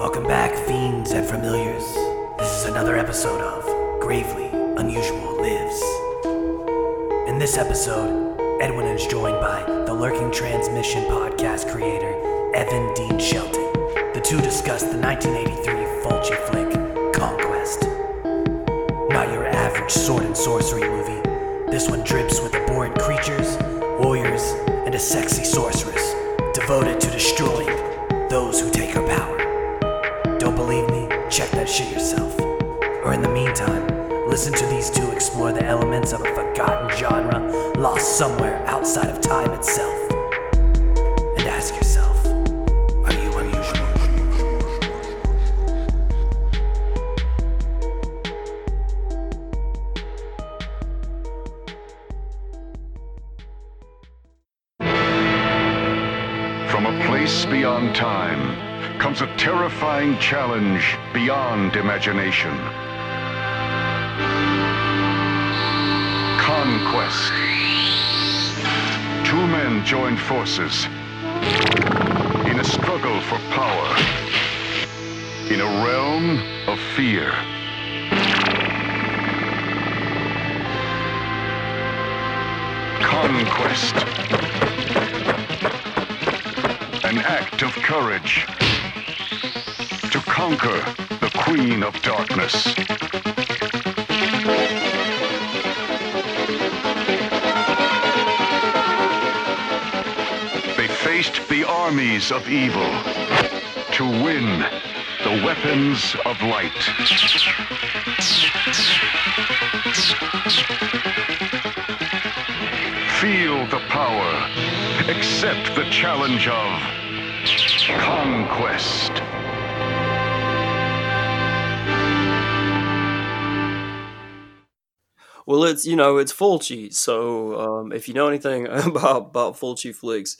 Welcome back, fiends and familiars. This is another episode of Gravely Unusual Lives. In this episode, Edwin is joined by the Lurking Transmission podcast creator, Evan Dean Shelton. The two discuss the 1983 Fulci flick, Conquest. Not your average sword and sorcery movie. This one drips with abhorrent creatures, warriors, and a sexy sorceress devoted to destroying those who take her power. Check that shit yourself. Or in the meantime, listen to these two explore the elements of a forgotten genre lost somewhere outside of time itself. And ask yourself, are you unusual? From a place beyond time comes a terrifying challenge beyond imagination. Conquest. Two men join forces in a struggle for power in a realm of fear. Conquest. An act of courage conquer the Queen of Darkness. They faced the armies of evil to win the weapons of light. Feel the power. Accept the challenge of conquest. Well, it's you know it's Fulci, so um, if you know anything about about Fulci flicks,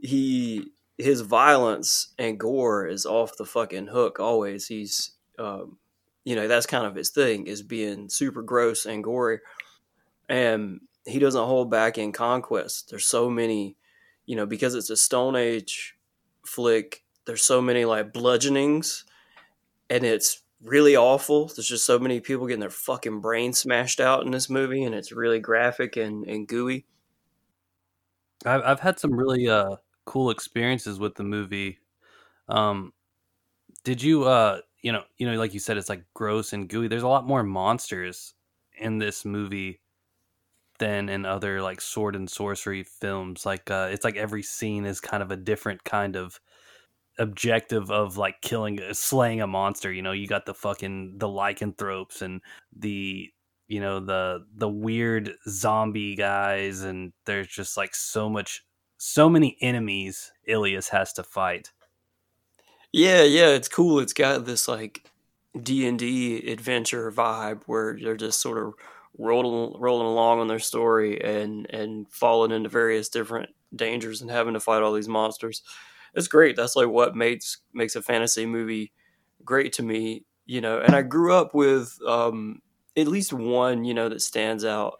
he his violence and gore is off the fucking hook always. He's um, you know that's kind of his thing is being super gross and gory, and he doesn't hold back in Conquest. There's so many, you know, because it's a Stone Age flick. There's so many like bludgeonings, and it's really awful. There's just so many people getting their fucking brains smashed out in this movie, and it's really graphic and, and gooey. I've I've had some really uh cool experiences with the movie. Um, did you uh you know you know like you said it's like gross and gooey. There's a lot more monsters in this movie than in other like sword and sorcery films. Like uh, it's like every scene is kind of a different kind of objective of like killing uh, slaying a monster you know you got the fucking the lycanthropes and the you know the the weird zombie guys and there's just like so much so many enemies Ilias has to fight Yeah, yeah, it's cool. It's got this like D and D adventure vibe where they're just sort of rolling rolling along on their story and and falling into various different dangers and having to fight all these monsters. It's great. That's like what makes makes a fantasy movie great to me, you know. And I grew up with um, at least one, you know, that stands out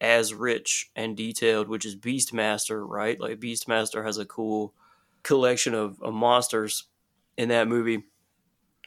as rich and detailed, which is Beastmaster, right? Like Beastmaster has a cool collection of, of monsters in that movie.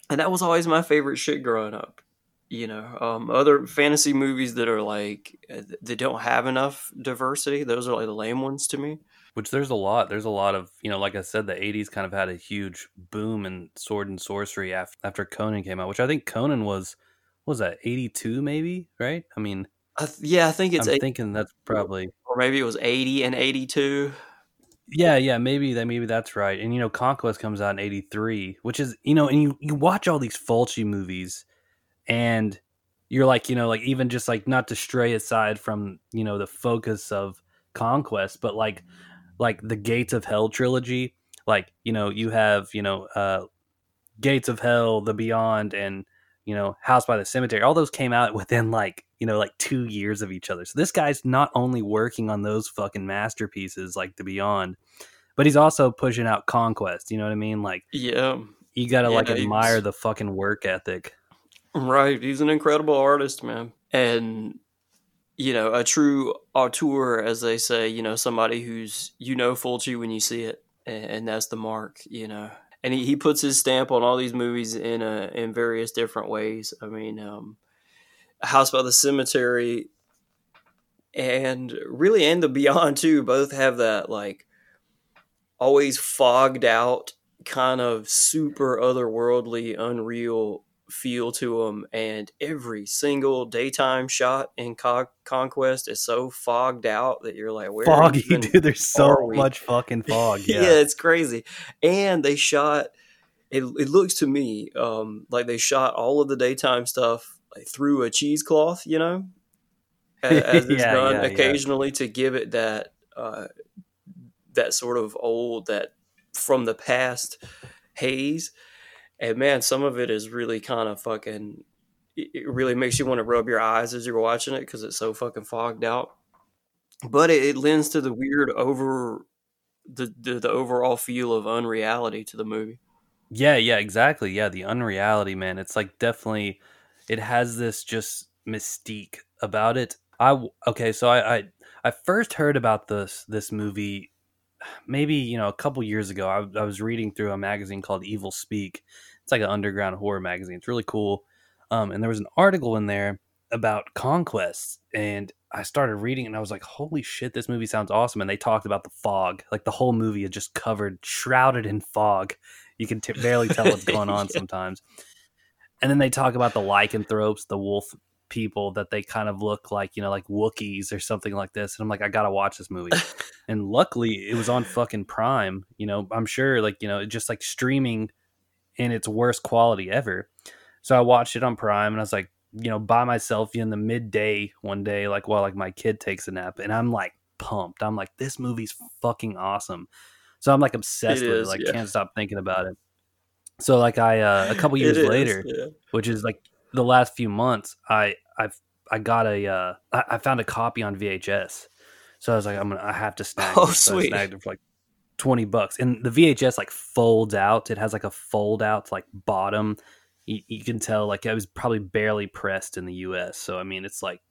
And that was always my favorite shit growing up. You know, um, other fantasy movies that are like, they don't have enough diversity, those are like the lame ones to me. Which there's a lot there's a lot of you know like i said the 80s kind of had a huge boom in sword and sorcery after, after conan came out which i think conan was what was that 82 maybe right i mean I th- yeah, I think it's i'm thinking that's probably or maybe it was 80 and 82. yeah yeah maybe that maybe that's right and you know conquest comes out in 83 which is you know and you you watch all these Fulci movies and you're like you know like even just like not to stray aside from you know the focus of conquest but like like the gates of hell trilogy. Like you know you have you know uh gates of hell the beyond and you know house by the cemetery. All those came out within like you know like two years of each other. So this guy's not only working on those fucking masterpieces like the beyond but he's also pushing out conquest you know what i mean? Like Yeah, you gotta Yeah, like admire the fucking work ethic. Right. He's an incredible artist, man. And, you know, a true auteur, as they say, you know, somebody who's, you know, Fulci when you see it. And, and that's the mark, you know. and he, he puts his stamp on all these movies in a, in various different ways. I mean, um, House by the Cemetery and really and the Beyond too both have that like always fogged out kind of super otherworldly, unreal feel to them, and every single daytime shot in Co- Conquest is so fogged out that you're like, where Foggy, dude. There's so much fucking fog. yeah. Yeah. it's crazy. And they shot. It, it looks to me um, like they shot all of the daytime stuff like, through a cheesecloth, you know, a- as it's Yeah, done yeah. occasionally to give it that uh, that sort of old that from the past haze. And man, some of it is really kind of fucking. It really makes you want to rub your eyes as you're watching it because it's so fucking fogged out. But it, it lends to the weird over the, the the overall feel of unreality to the movie. Yeah, yeah, exactly. Yeah, the unreality, man. It's like definitely it has this just mystique about it. I okay, so I I, I first heard about this this movie maybe, you know, a couple years ago. I, I was reading through a magazine called Evil Speak. It's like an underground horror magazine. It's really cool. Um, and there was an article in there about conquests and I started reading and I was like, holy shit, this movie sounds awesome. And they talked about the fog. Like the whole movie is just covered, shrouded in fog. You can t- barely tell what's going on Yeah. sometimes. And then they talk about the lycanthropes, the wolf people that they kind of look like, you know, like Wookiees or something like this. And I'm like, I gotta watch this movie. and luckily it was on fucking Prime. You know, I'm sure like, you know, just like streaming in its worst quality ever. So I watched it on Prime and I was like, you know, by myself in the midday one day, like while like my kid takes a nap, and I'm like pumped. I'm like, this movie's fucking awesome. So I'm like obsessed It with is, it, like yeah. can't stop thinking about it. So like I uh, a couple years is, later, yeah. which is like the last few months, I I've I got a uh, I, I found a copy on VHS. So I was like, I'm gonna I have to snag. Oh, this. So I sweet. snagged it for like twenty bucks, and the VHS like folds out. It has like a fold out like bottom. You, you can tell like it was probably barely pressed in the U.S. So I mean, it's like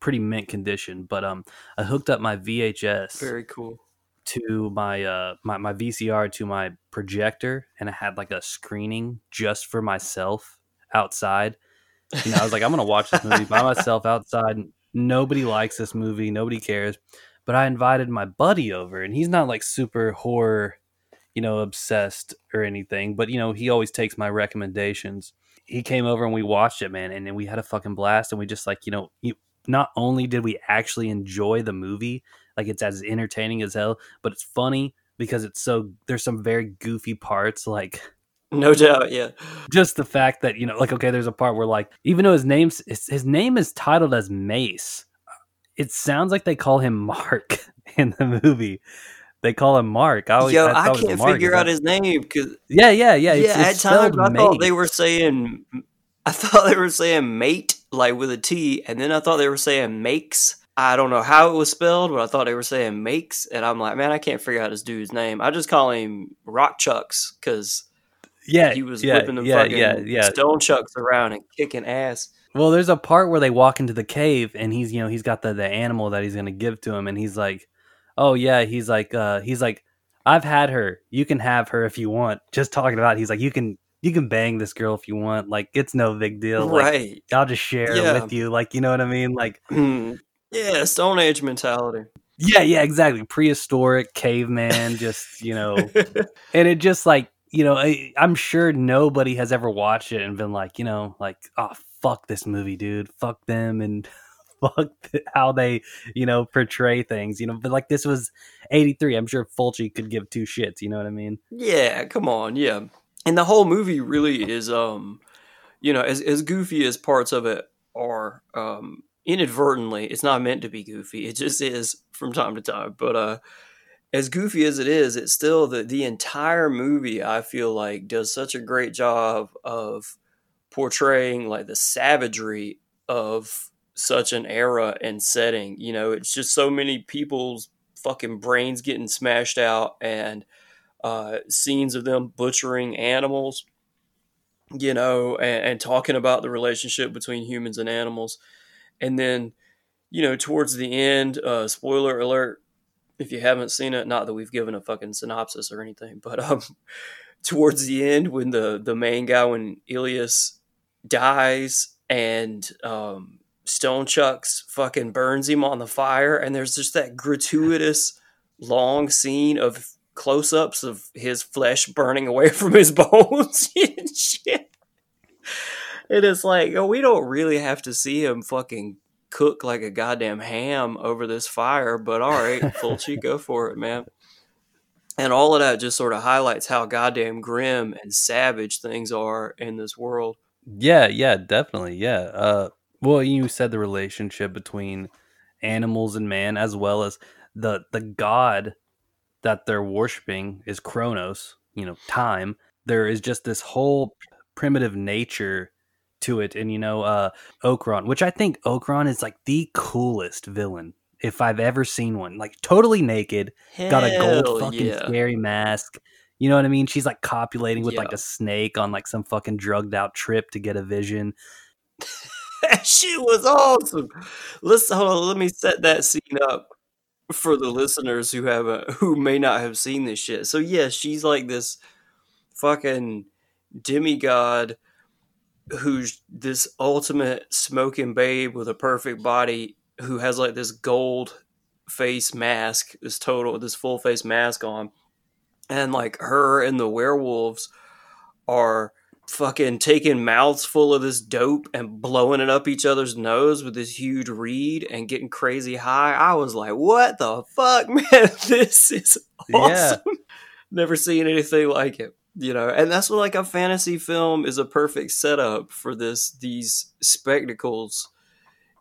pretty mint condition. But um, I hooked up my VHS Very cool. to my uh my, my VCR to my projector and I had like a screening just for myself outside. You know, I was like, I'm gonna watch this movie by myself outside. Nobody likes this movie, nobody cares. But I invited my buddy over and he's not like super horror, you know, obsessed or anything, but you know, he always takes my recommendations. He came over and we watched it, man, and then we had a fucking blast and we just like, you know, you, not only did we actually enjoy the movie, like it's as entertaining as hell, but it's funny because it's so there's some very goofy parts like No doubt, yeah. just the fact that you know like okay there's a part where like even though his name's his, his name is titled as Mace it sounds like they call him Mark in the movie they call him Mark I always, Yo, thought I can't Mark. figure out his name because yeah yeah yeah yeah, it's, at it's times I thought they were saying I thought they were saying mate like with a T, and then I thought they were saying makes. I don't know how it was spelled, but I thought they were saying makes, and I'm like, man, I can't figure out this dude's name. I just call him Rock Chucks because yeah he was yeah, whipping them yeah, fucking yeah yeah stone chucks around and kicking ass. Well, there's a part where they walk into the cave and he's, you know, he's got the, the animal that he's going to give to him and he's like, "Oh yeah, he's like uh he's like I've had her. You can have her if you want." Just talking about he's like, "You can you can bang this girl if you want. Like it's no big deal. Like right? I'll just share Yeah. it with you. Like, you know what I mean? Like yeah, Stone Age mentality. yeah, yeah, exactly. Prehistoric caveman just, you know, and it just like you know I, i'm sure nobody has ever watched it and been like you know like oh fuck this movie dude fuck them and fuck th- how they you know portray things you know but like this was 83 i'm sure fulci could give two shits you know what i mean Yeah, come on, yeah. And the whole movie really is um you know, as as goofy as parts of it are, um inadvertently, it's not meant to be goofy. It just is from time to time. But uh as goofy as it is, it's still the the entire movie I feel like does such a great job of portraying like the savagery of such an era and setting. You know, it's just so many people's fucking brains getting smashed out and uh, scenes of them butchering animals, you know, and, and talking about the relationship between humans and animals. And then, you know, towards the end, uh, spoiler alert, if you haven't seen it, not that we've given a fucking synopsis or anything, but um, towards the end when the the main guy when Ilias dies and um, Stone Chucks fucking burns him on the fire, and there's just that gratuitous long scene of close ups of his flesh burning away from his bones and shit. It is like, oh, we don't really have to see him fucking cook like a goddamn ham over this fire, but all right, Fulci, go for it, man. And all of that just sort of highlights how goddamn grim and savage things are in this world. Yeah, yeah, definitely. Yeah. Uh well, you said the relationship between animals and man as well as the the god that they're worshiping is Kronos, you know, time. There is just this whole primitive nature to it and you know uh Ocron, which I think Ocron is like the coolest villain if I've ever seen one. Like totally naked, got a gold fucking yeah. scary mask. You know what I mean? She's like copulating with like a snake on like some fucking drugged out trip to get a vision. That shit was awesome. Let's hold on. Let me set that scene up for the listeners who haven't, who may not have seen this shit. So yeah, she's like this fucking demigod who's this ultimate smoking babe with a perfect body who has like this gold face mask, this total, this full face mask on, and like her and the werewolves are fucking taking mouths full of this dope and blowing it up each other's nose with this huge reed and getting crazy high. I was like, what the fuck, man? This is awesome. Never seen anything like it. You know, and that's what like a fantasy film is a perfect setup for this these spectacles.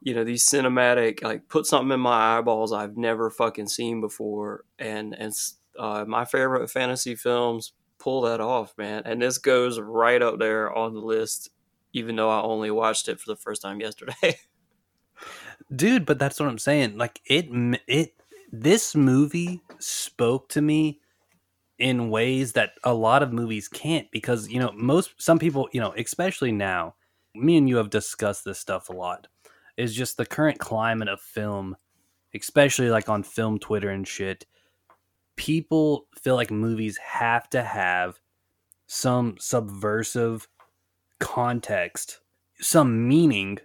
You know, these cinematic like put something in my eyeballs I've never fucking seen before, and and uh, my favorite fantasy films pull that off, man. And this goes right up there on the list, even though I only watched it for the first time yesterday. dude but that's what i'm saying like it it this movie spoke to me in ways that a lot of movies can't because you know most some people you know especially now me and you have discussed this stuff a lot is just the current climate of film especially like on film twitter and shit. People feel like movies have to have some subversive context some meaning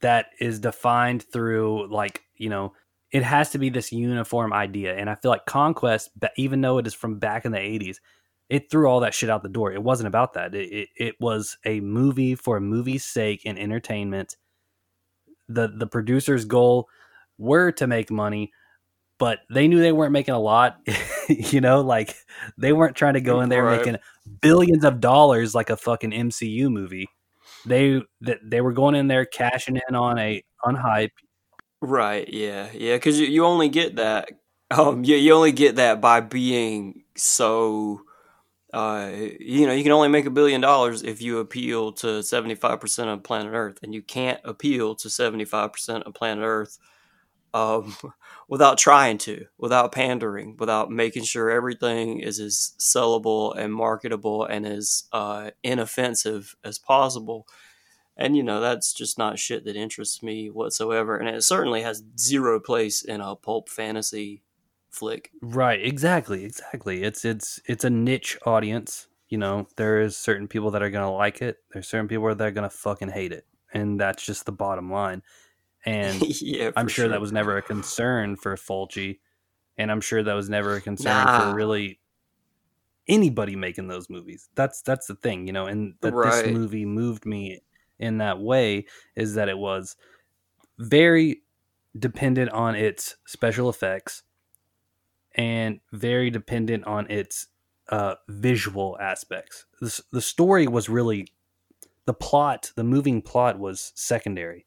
that is defined through like you know it has to be this uniform idea. And i feel like conquest even though it is from back in the 80s it threw all that shit out the door. It wasn't about that. It, it, it was a movie for a movie's sake and entertainment. The the producer's goal were to make money but they knew they weren't making a lot you know like they weren't trying to go in there Right. making billions of dollars like a fucking mcu movie. They that they were going in there cashing in on a on hype right, yeah, yeah, because you, you only get that. Um, you, you only get that by being so. Uh, you know, you can only make a billion dollars if you appeal to seventy five percent of planet Earth, and you can't appeal to seventy five percent of planet Earth um, without trying to, without pandering, without making sure everything is as sellable and marketable and as uh, inoffensive as possible. And you know that's just not shit that interests me whatsoever, and it certainly has zero place in a pulp fantasy flick. right. Exactly. Exactly. It's it's it's a niche audience. You know there is certain people that are gonna like it. There's certain people that are gonna fucking hate it. And that's just the bottom line. And yeah, i'm for sure, that was never a concern for fulci. And i'm sure that was never a concern Nah. for really anybody making those movies. That's that's the thing you know and that Right. this movie moved me in that way is that it was very dependent on its special effects and very dependent on its uh, visual aspects. The, the story was really the plot, the moving plot was secondary.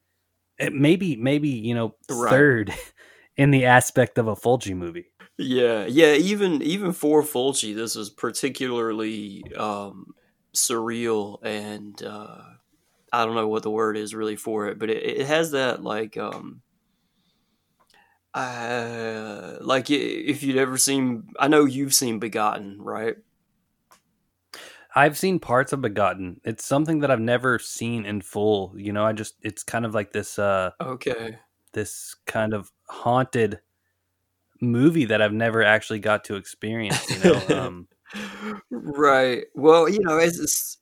It maybe maybe you know Right. third in the aspect of a Fulci movie. Yeah, yeah. Even even for Fulci, this was particularly um, surreal, and uh, I don't know what the word is really for it, but it, it has that like um, uh, like if you'd ever seen, I know you've seen Begotten, right? I've seen parts of Begotten. It's something that I've never seen in full. You know, I just it's kind of like this uh Okay. this kind of haunted movie that I've never actually got to experience. You know, um, right. Well, you know, it's, it's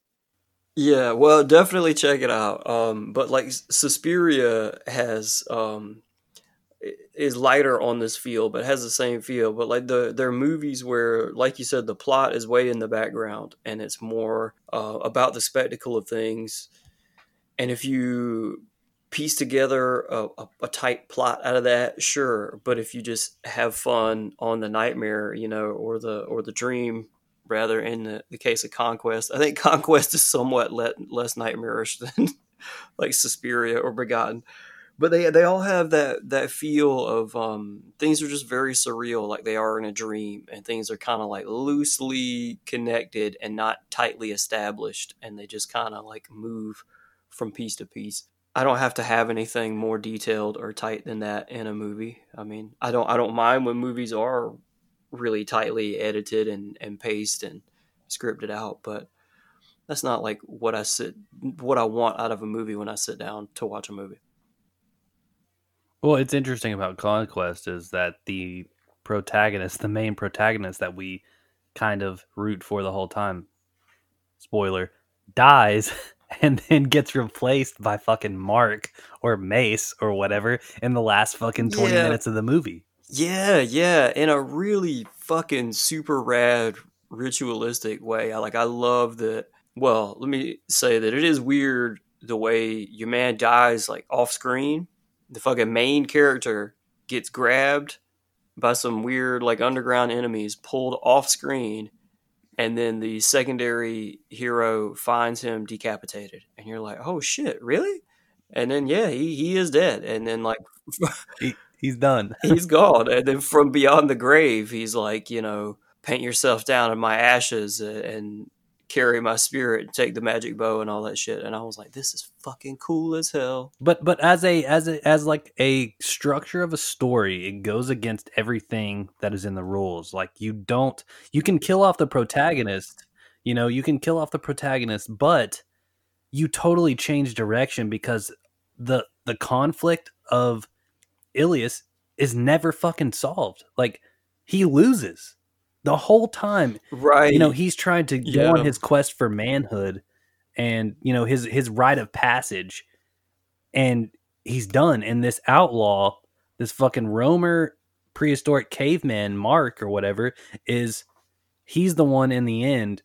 yeah. Well, definitely check it out. Um, but like Suspiria has um is lighter on this feel, but has the same feel. But like the there are movies where, like you said, the plot is way in the background and it's more uh, about the spectacle of things. And if you piece together a, a, a, tight plot out of that, sure. But if you just have fun on the nightmare, you know, or the or the dream, rather in the, the case of Conquest, I think Conquest is somewhat less nightmarish than like Suspiria or Begotten. But they they all have that that feel of um, things are just very surreal, like they are in a dream, and things are kind of like loosely connected and not tightly established, and they just kind of like move from piece to piece. I don't have to have anything more detailed or tight than that in a movie. I mean, I don't I don't mind when movies are really tightly edited and, and paced and scripted out, but that's not like what I sit what I want out of a movie when I sit down to watch a movie. Well, it's interesting about Conquest is that the protagonist, the main protagonist that we kind of root for the whole time, spoiler, dies and then gets replaced by fucking Mark or Mace or whatever in the last fucking 20 yeah. minutes of the movie. Yeah, yeah, in a really fucking super rad ritualistic way. I like I love that well, let me say that it is weird the way your man dies like off screen. The fucking main character gets grabbed by some weird like underground enemies, pulled off screen, and then the secondary hero finds him decapitated and you're like oh shit really and then yeah he, he is dead and then like he's done. He's gone. And then from beyond the grave he's like you know paint yourself down in my ashes and carry my spirit and take the magic bow and all that shit. And i was like this is fucking cool as hell. But but as a as a as like a structure of a story it goes against everything that is in the rules. Like you don't you can kill off the protagonist you know you can kill off the protagonist but you totally change direction because the the conflict of Ilias is never fucking solved like he loses the whole time. Right. You know, he's trying to yeah. go on his quest for manhood and, you know, his his rite of passage. And he's done. And this outlaw, this fucking roamer prehistoric caveman, Mark or whatever, is he's the one in the end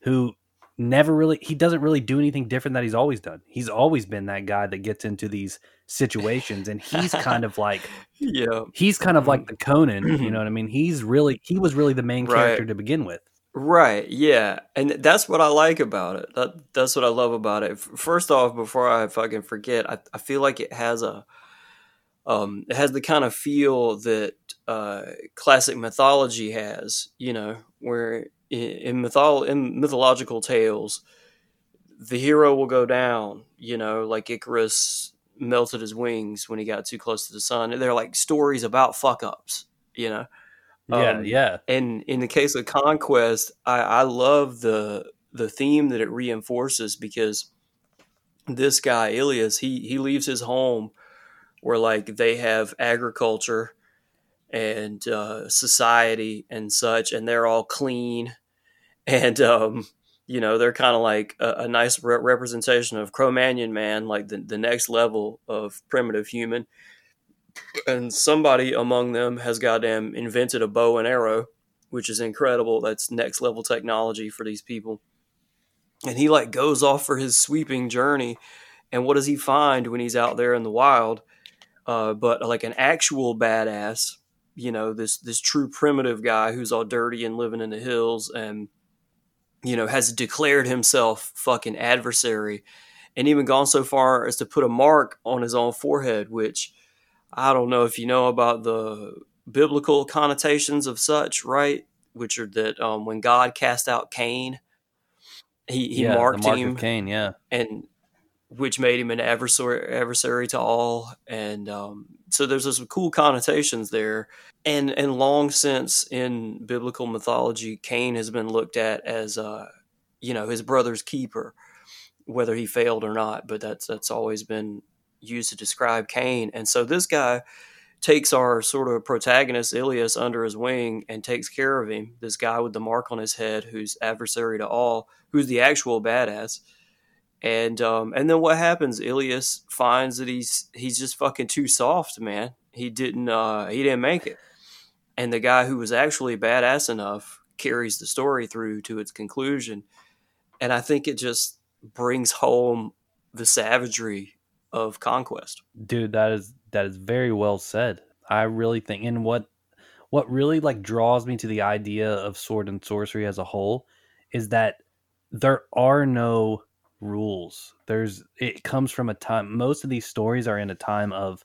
who never really he doesn't really do anything different that he's always done. He's always been that guy that gets into these situations and he's kind of like yeah. He's kind of like the Conan, you know what I mean? He's really he was really the main character right. to begin with. Right. Yeah. And that's what I like about it. That that's what I love about it. First off, before I fucking forget, I, I feel like it has a um it has the kind of feel that uh classic mythology has, you know, where in, mytholo- in mythological tales, the hero will go down. You know, like Icarus melted his wings when he got too close to the sun. They're like stories about fuck ups. You know. Yeah, um, yeah. And in the case of conquest, I, I love the the theme that it reinforces because this guy Ilias, he he leaves his home where like they have agriculture and uh, society and such, and they're all clean, and um, you know they're kind of like a, a nice re- representation of Cro-Magnon man, like the the next level of primitive human. And somebody among them has goddamn invented a bow and arrow, which is incredible. That's next level technology for these people. And he like goes off for his sweeping journey, and what does he find when he's out there in the wild? Uh, but like an actual badass you know this this true primitive guy who's all dirty and living in the hills and you know has declared himself fucking adversary and even gone so far as to put a mark on his own forehead which i don't know if you know about the biblical connotations of such right? Which are that um, when god cast out cain he, he yeah, marked mark him cain yeah. and which made him an adversary adversary to all and um, so there's some cool connotations there and and long since in biblical mythology cain has been looked at as uh you know his brother's keeper whether he failed or not but that's that's always been used to describe cain and so this guy takes our sort of protagonist Ilias under his wing and takes care of him. This guy with the mark on his head, who's adversary to all, who's the actual badass. And um, and then what happens? Ilias finds that he's he's just fucking too soft, man. He didn't uh, he didn't make it. And the guy who was actually badass enough carries the story through to its conclusion. And I think it just brings home the savagery of conquest. Dude, that is that is very well said. I really think and what what really like draws me to the idea of sword and sorcery as a whole is that there are no rules. There's it comes from a time most of these stories are in a time of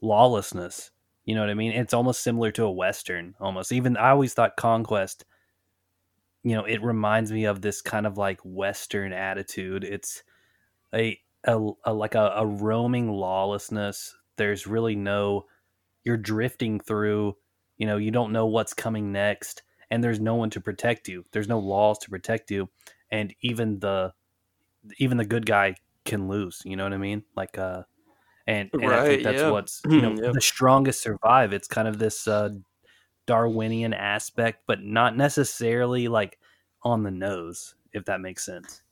lawlessness. You know what I mean? It's almost similar to a western almost. Even I always thought conquest you know, it reminds me of this kind of like western attitude. It's a, a, a like a, a roaming lawlessness. There's really no you're drifting through, you know, you don't know what's coming next and there's no one to protect you. There's no laws to protect you and even the even the good guy can lose. You know what I mean? Like, uh, and, and right, I think that's yeah. what's you know yep. the strongest survive. It's kind of this uh, Darwinian aspect, but not necessarily like on the nose, if that makes sense.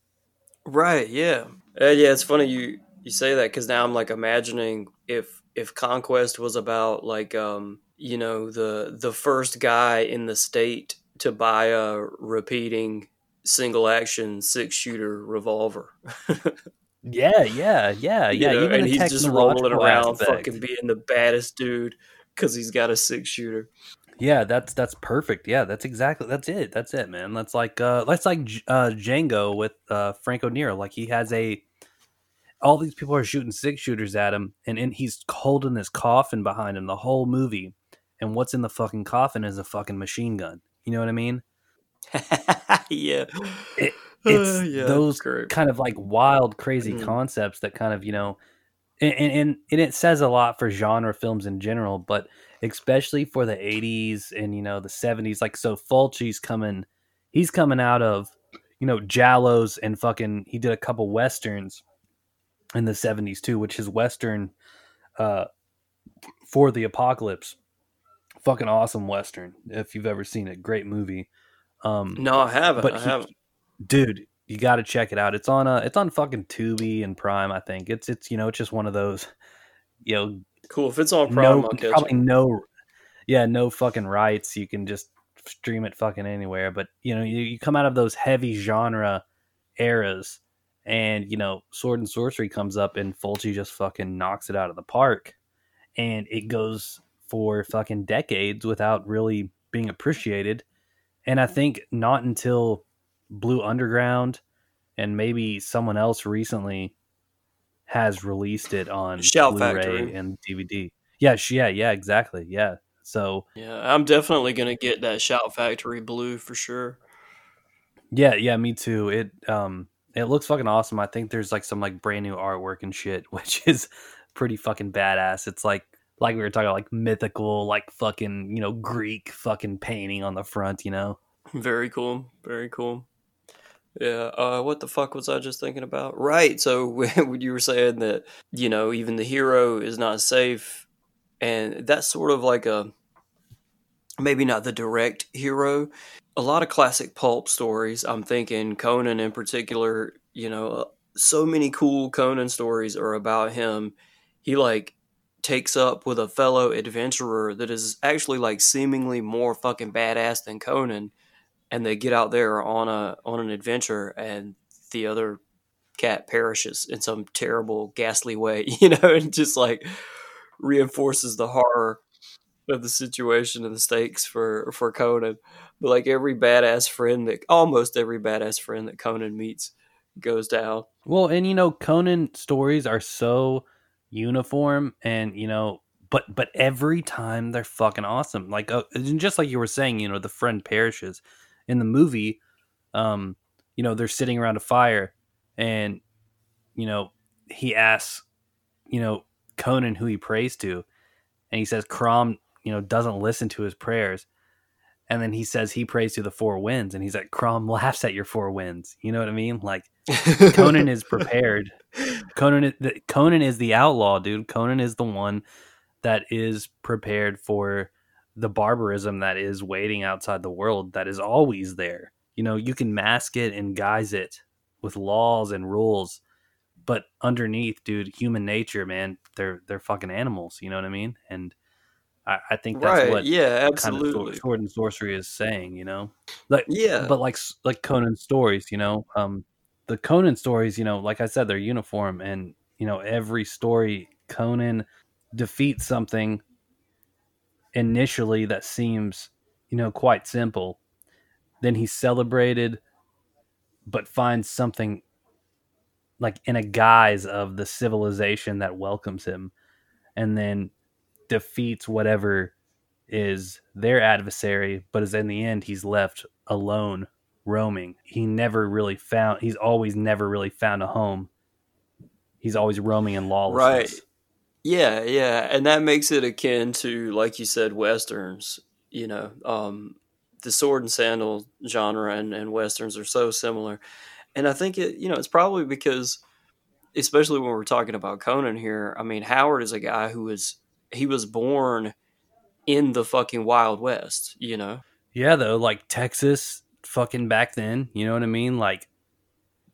Right. Yeah. Uh, yeah. It's funny you you say that because now I'm like imagining if if conquest was about like um you know the the first guy in the state to buy a repeating single action six shooter revolver. yeah, yeah, yeah, yeah. Know, and he's just rolling around, aspect. fucking being the baddest dude because he's got a six shooter. Yeah, that's that's perfect. Yeah, that's exactly that's it. That's it, man. That's like uh that's like uh Django with uh Franco Nero. Like he has a all these people are shooting six shooters at him and, and he's holding this coffin behind him the whole movie. And what's in the fucking coffin is a fucking machine gun. You know what I mean? yeah. It, it's uh, yeah, those kind of like wild, crazy mm. concepts that kind of, you know, and, and, and it says a lot for genre films in general, but especially for the 80s and, you know, the 70s. Like, so Fulci's coming, he's coming out of, you know, Giallos and fucking, he did a couple Westerns in the 70s too, which is Western uh, for the Apocalypse. Fucking awesome Western. If you've ever seen it, great movie. Um, no, I haven't. But I he, haven't. Dude, you got to check it out. It's on uh it's on fucking Tubi and Prime. I think it's it's you know it's just one of those, you know. Cool. If it's on Prime, no, probably no. Yeah, no fucking rights. You can just stream it fucking anywhere. But you know, you, you come out of those heavy genre eras, and you know, sword and sorcery comes up, and Fulci just fucking knocks it out of the park, and it goes for fucking decades without really being appreciated and I think not until Blue Underground and maybe someone else recently has released it on Shout Blu-ray Factory. and DVD. Yeah, yeah, yeah, exactly. Yeah. So Yeah, I'm definitely going to get that Shout Factory blue for sure. Yeah, yeah, me too. It um it looks fucking awesome. I think there's like some like brand new artwork and shit, which is pretty fucking badass. It's like like we were talking like mythical, like fucking, you know, Greek fucking painting on the front, you know? Very cool. Very cool. Yeah. Uh, what the fuck was I just thinking about? Right. So when you were saying that, you know, even the hero is not safe, and that's sort of like a maybe not the direct hero. A lot of classic pulp stories. I'm thinking Conan in particular. You know, so many cool Conan stories are about him. He like takes up with a fellow adventurer that is actually like seemingly more fucking badass than Conan and they get out there on a on an adventure and the other cat perishes in some terrible ghastly way you know and just like reinforces the horror of the situation and the stakes for for Conan. But like every badass friend that almost every badass friend that Conan meets goes down. Well and you know Conan stories are so uniform and you know but but every time they're fucking awesome. Like uh, just like you were saying you know the friend perishes. In the movie um you know they're sitting around a fire and you know he asks you know conan who he prays to. And he says crom you know doesn't listen to his prayers. And then he says he prays to the four winds. And he's like crom laughs at your four winds. You know what i mean? Like conan is prepared Conan, Conan is the outlaw, dude. Conan is the one that is prepared for the barbarism that is waiting outside the world that is always there. You know, you can mask it and guise it with laws and rules, but underneath, dude, human nature, man, they're they're fucking animals. You know what I mean? And I, I think that's right. what Yeah, kind of absolutely. sword, sword and sorcery is saying. You know, like Yeah. but like like Conan stories, you know, um, the Conan stories, you know, like I said, they're uniform, and you know, every story Conan defeats something initially that seems, you know, quite simple. Then he's celebrated, but finds something like in a guise of the civilization that welcomes him, and then defeats whatever is their adversary, but is in the end he's left alone roaming. He never really found he's always never really found a home. He's always roaming in lawlessness. Right. Yeah, yeah, and that makes it akin to, like you said, westerns. You know, um, the sword and sandal genre and, and westerns are so similar, and I think it. You know, it's probably because, especially when we're talking about Conan here. I mean, Howard is a guy who was he was born in the fucking Wild West. You know, Yeah, though, like Texas fucking back then, you know what I mean? Like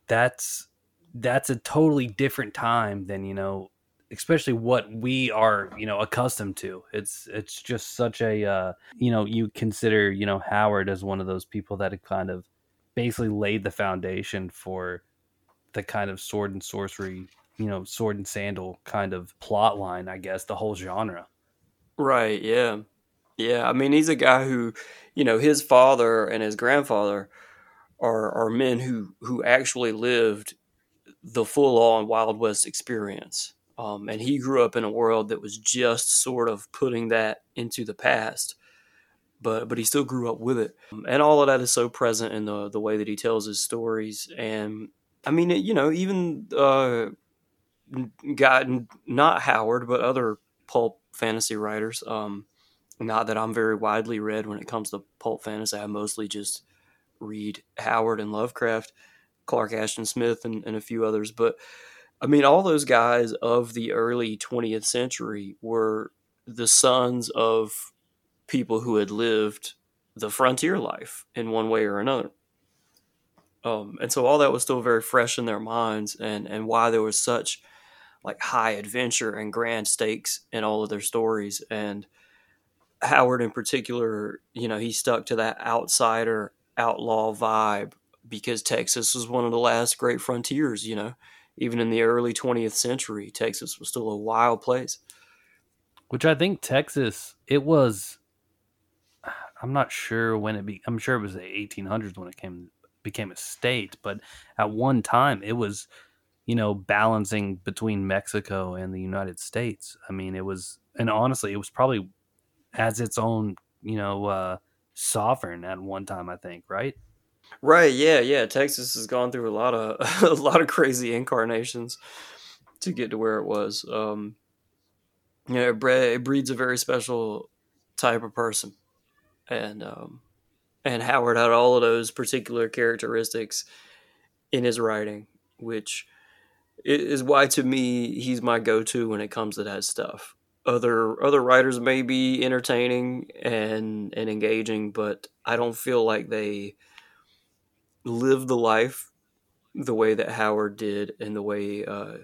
that's that's a totally different time than, you know, especially what we are, you know, accustomed to. It's it's just such a uh, you know, you consider, you know, Howard as one of those people that kind of basically laid the foundation for the kind of sword and sorcery, you know, sword and sandal kind of plot line, I guess, the whole genre. Right, yeah. Yeah, I mean he's a guy who, you know, his father and his grandfather are are men who who actually lived the full on Wild West experience. Um, and he grew up in a world that was just sort of putting that into the past, but but he still grew up with it. And all of that is so present in the the way that he tells his stories. And I mean, it, you know, even uh, got not Howard, but other pulp fantasy writers. Um, not that I'm very widely read when it comes to pulp fantasy. I mostly just read Howard and Lovecraft, Clark Ashton Smith, and, and a few others. But I mean, all those guys of the early 20th century were the sons of people who had lived the frontier life in one way or another. Um, and so all that was still very fresh in their minds, and, and why there was such like high adventure and grand stakes in all of their stories. And Howard, in particular, you know, he stuck to that outsider outlaw vibe because Texas was one of the last great frontiers. You know, even in the early 20th century, Texas was still a wild place. Which I think Texas, it was. I'm not sure when it be. I'm sure it was the 1800s when it came became a state, but at one time it was, you know, balancing between Mexico and the United States. I mean, it was, and honestly, it was probably as its own, you know, uh, sovereign at one time. I think, right? Right? Yeah, yeah. Texas has gone through a lot of a lot of crazy incarnations to get to where it was. Um, yeah, it, bre- it breeds a very special type of person, and um, and Howard had all of those particular characteristics in his writing, which is why to me he's my go-to when it comes to that stuff. Other other writers may be entertaining and and engaging, but I don't feel like they live the life the way that Howard did, and the way uh,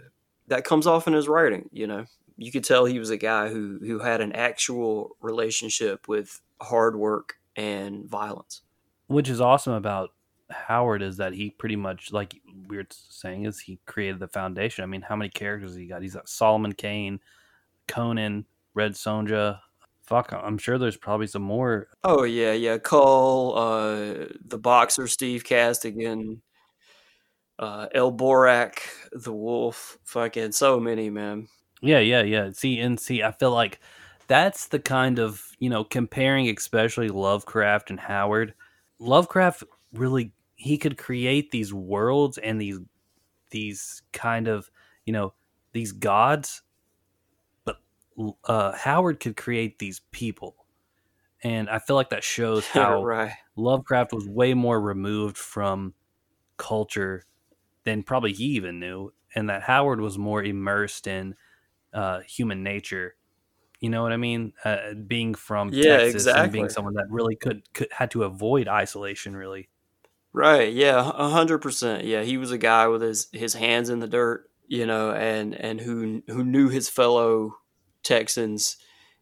that comes off in his writing. You know, you could tell he was a guy who who had an actual relationship with hard work and violence. Which is awesome about Howard is that he pretty much, like we were saying, is he created the foundation. I mean, how many characters he got? He's got Solomon Kane, Conan, Red Sonja. Fuck, I'm sure there's probably some more. Oh yeah, yeah. Kull, uh, the boxer Steve Costigan, uh, El Borak, the Wolf. Fucking so many, man. Yeah, yeah, yeah. See, and see, I feel like that's the kind of you know comparing, especially Lovecraft and Howard. Lovecraft really he could create these worlds and these these kind of you know these gods, uh, Howard could create these people, and I feel like that shows how right. Lovecraft was way more removed from culture than probably he even knew, and that Howard was more immersed in uh, human nature You know what I mean? Uh, being from Yeah, Texas and being someone that really could, could had to avoid isolation. Really, Right. Yeah. A hundred percent. Yeah. He was a guy with his, his hands in the dirt, you know, and, and who, who knew his fellow Texans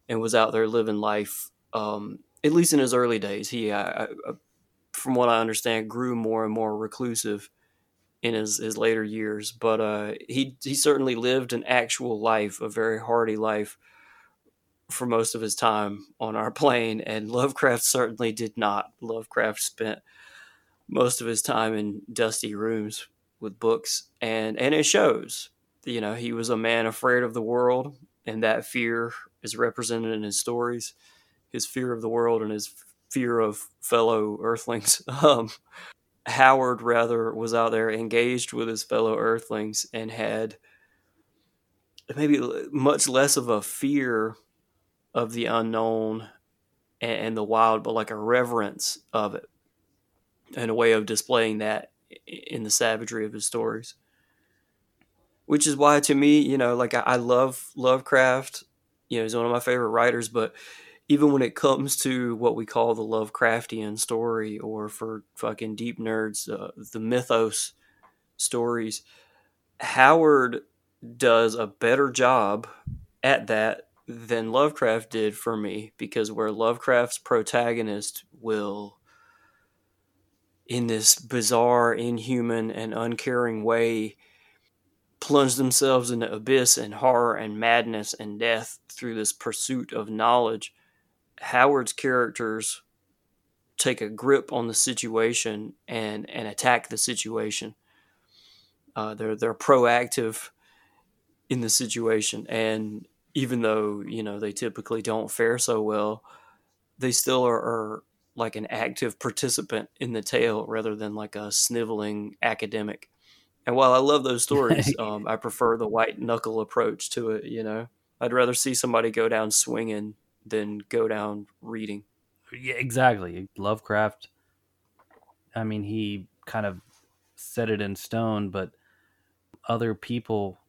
and was out there living life. Um, at least in his early days, he, I, I, from what I understand, grew more and more reclusive in his, his later years. But uh, he he certainly lived an actual life, a very hardy life for most of his time on our plane. And Lovecraft certainly did not. Lovecraft spent most of his time in dusty rooms with books, and and it shows. You know, he was a man afraid of the world, and that fear is represented in his stories. His fear of the world and his fear of fellow Earthlings. Um, Howard rather was out there engaged with his fellow Earthlings and had maybe much less of a fear of the unknown and, the wild, but like a reverence of it and a way of displaying that in the savagery of his stories. Which is why, to me, you know, like I, I love Lovecraft. You know, he's one of my favorite writers, but even when it comes to what we call the Lovecraftian story, or for fucking deep nerds, uh, the mythos stories, Howard does a better job at that than Lovecraft did for me because where Lovecraft's protagonist will, in this bizarre, inhuman, and uncaring way, plunge themselves into abyss and horror and madness and death through this pursuit of knowledge Howard's characters take a grip on the situation and and attack the situation. Uh, they're they're proactive in the situation, and even though you know they typically don't fare so well, they still are, are like an active participant in the tale rather than like a sniveling academic. And while I love those stories, um, I prefer the white knuckle approach to it. You know, I'd rather see somebody go down swinging than go down reading. yeah, exactly. Lovecraft. I mean, he kind of set it in stone, but other people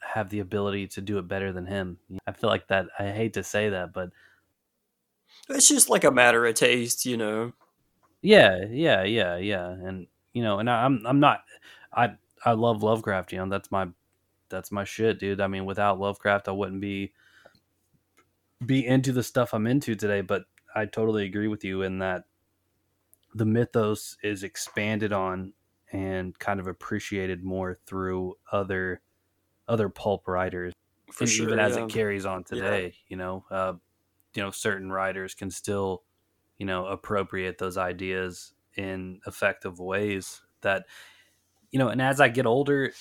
have the ability to do it better than him. I feel like that. I hate to say that, but It's just like a matter of taste, you know. yeah, yeah, yeah, yeah, and you know, and I, I'm I'm not. I I love Lovecraft. You know, that's my that's my shit, dude. I mean, without Lovecraft, I wouldn't be be into the stuff I'm into today. But I totally agree with you in that the mythos is expanded on and kind of appreciated more through other other pulp writers For sure, even as it carries on today you know uh, you know certain writers can still you know appropriate those ideas in effective ways that you know and as i get older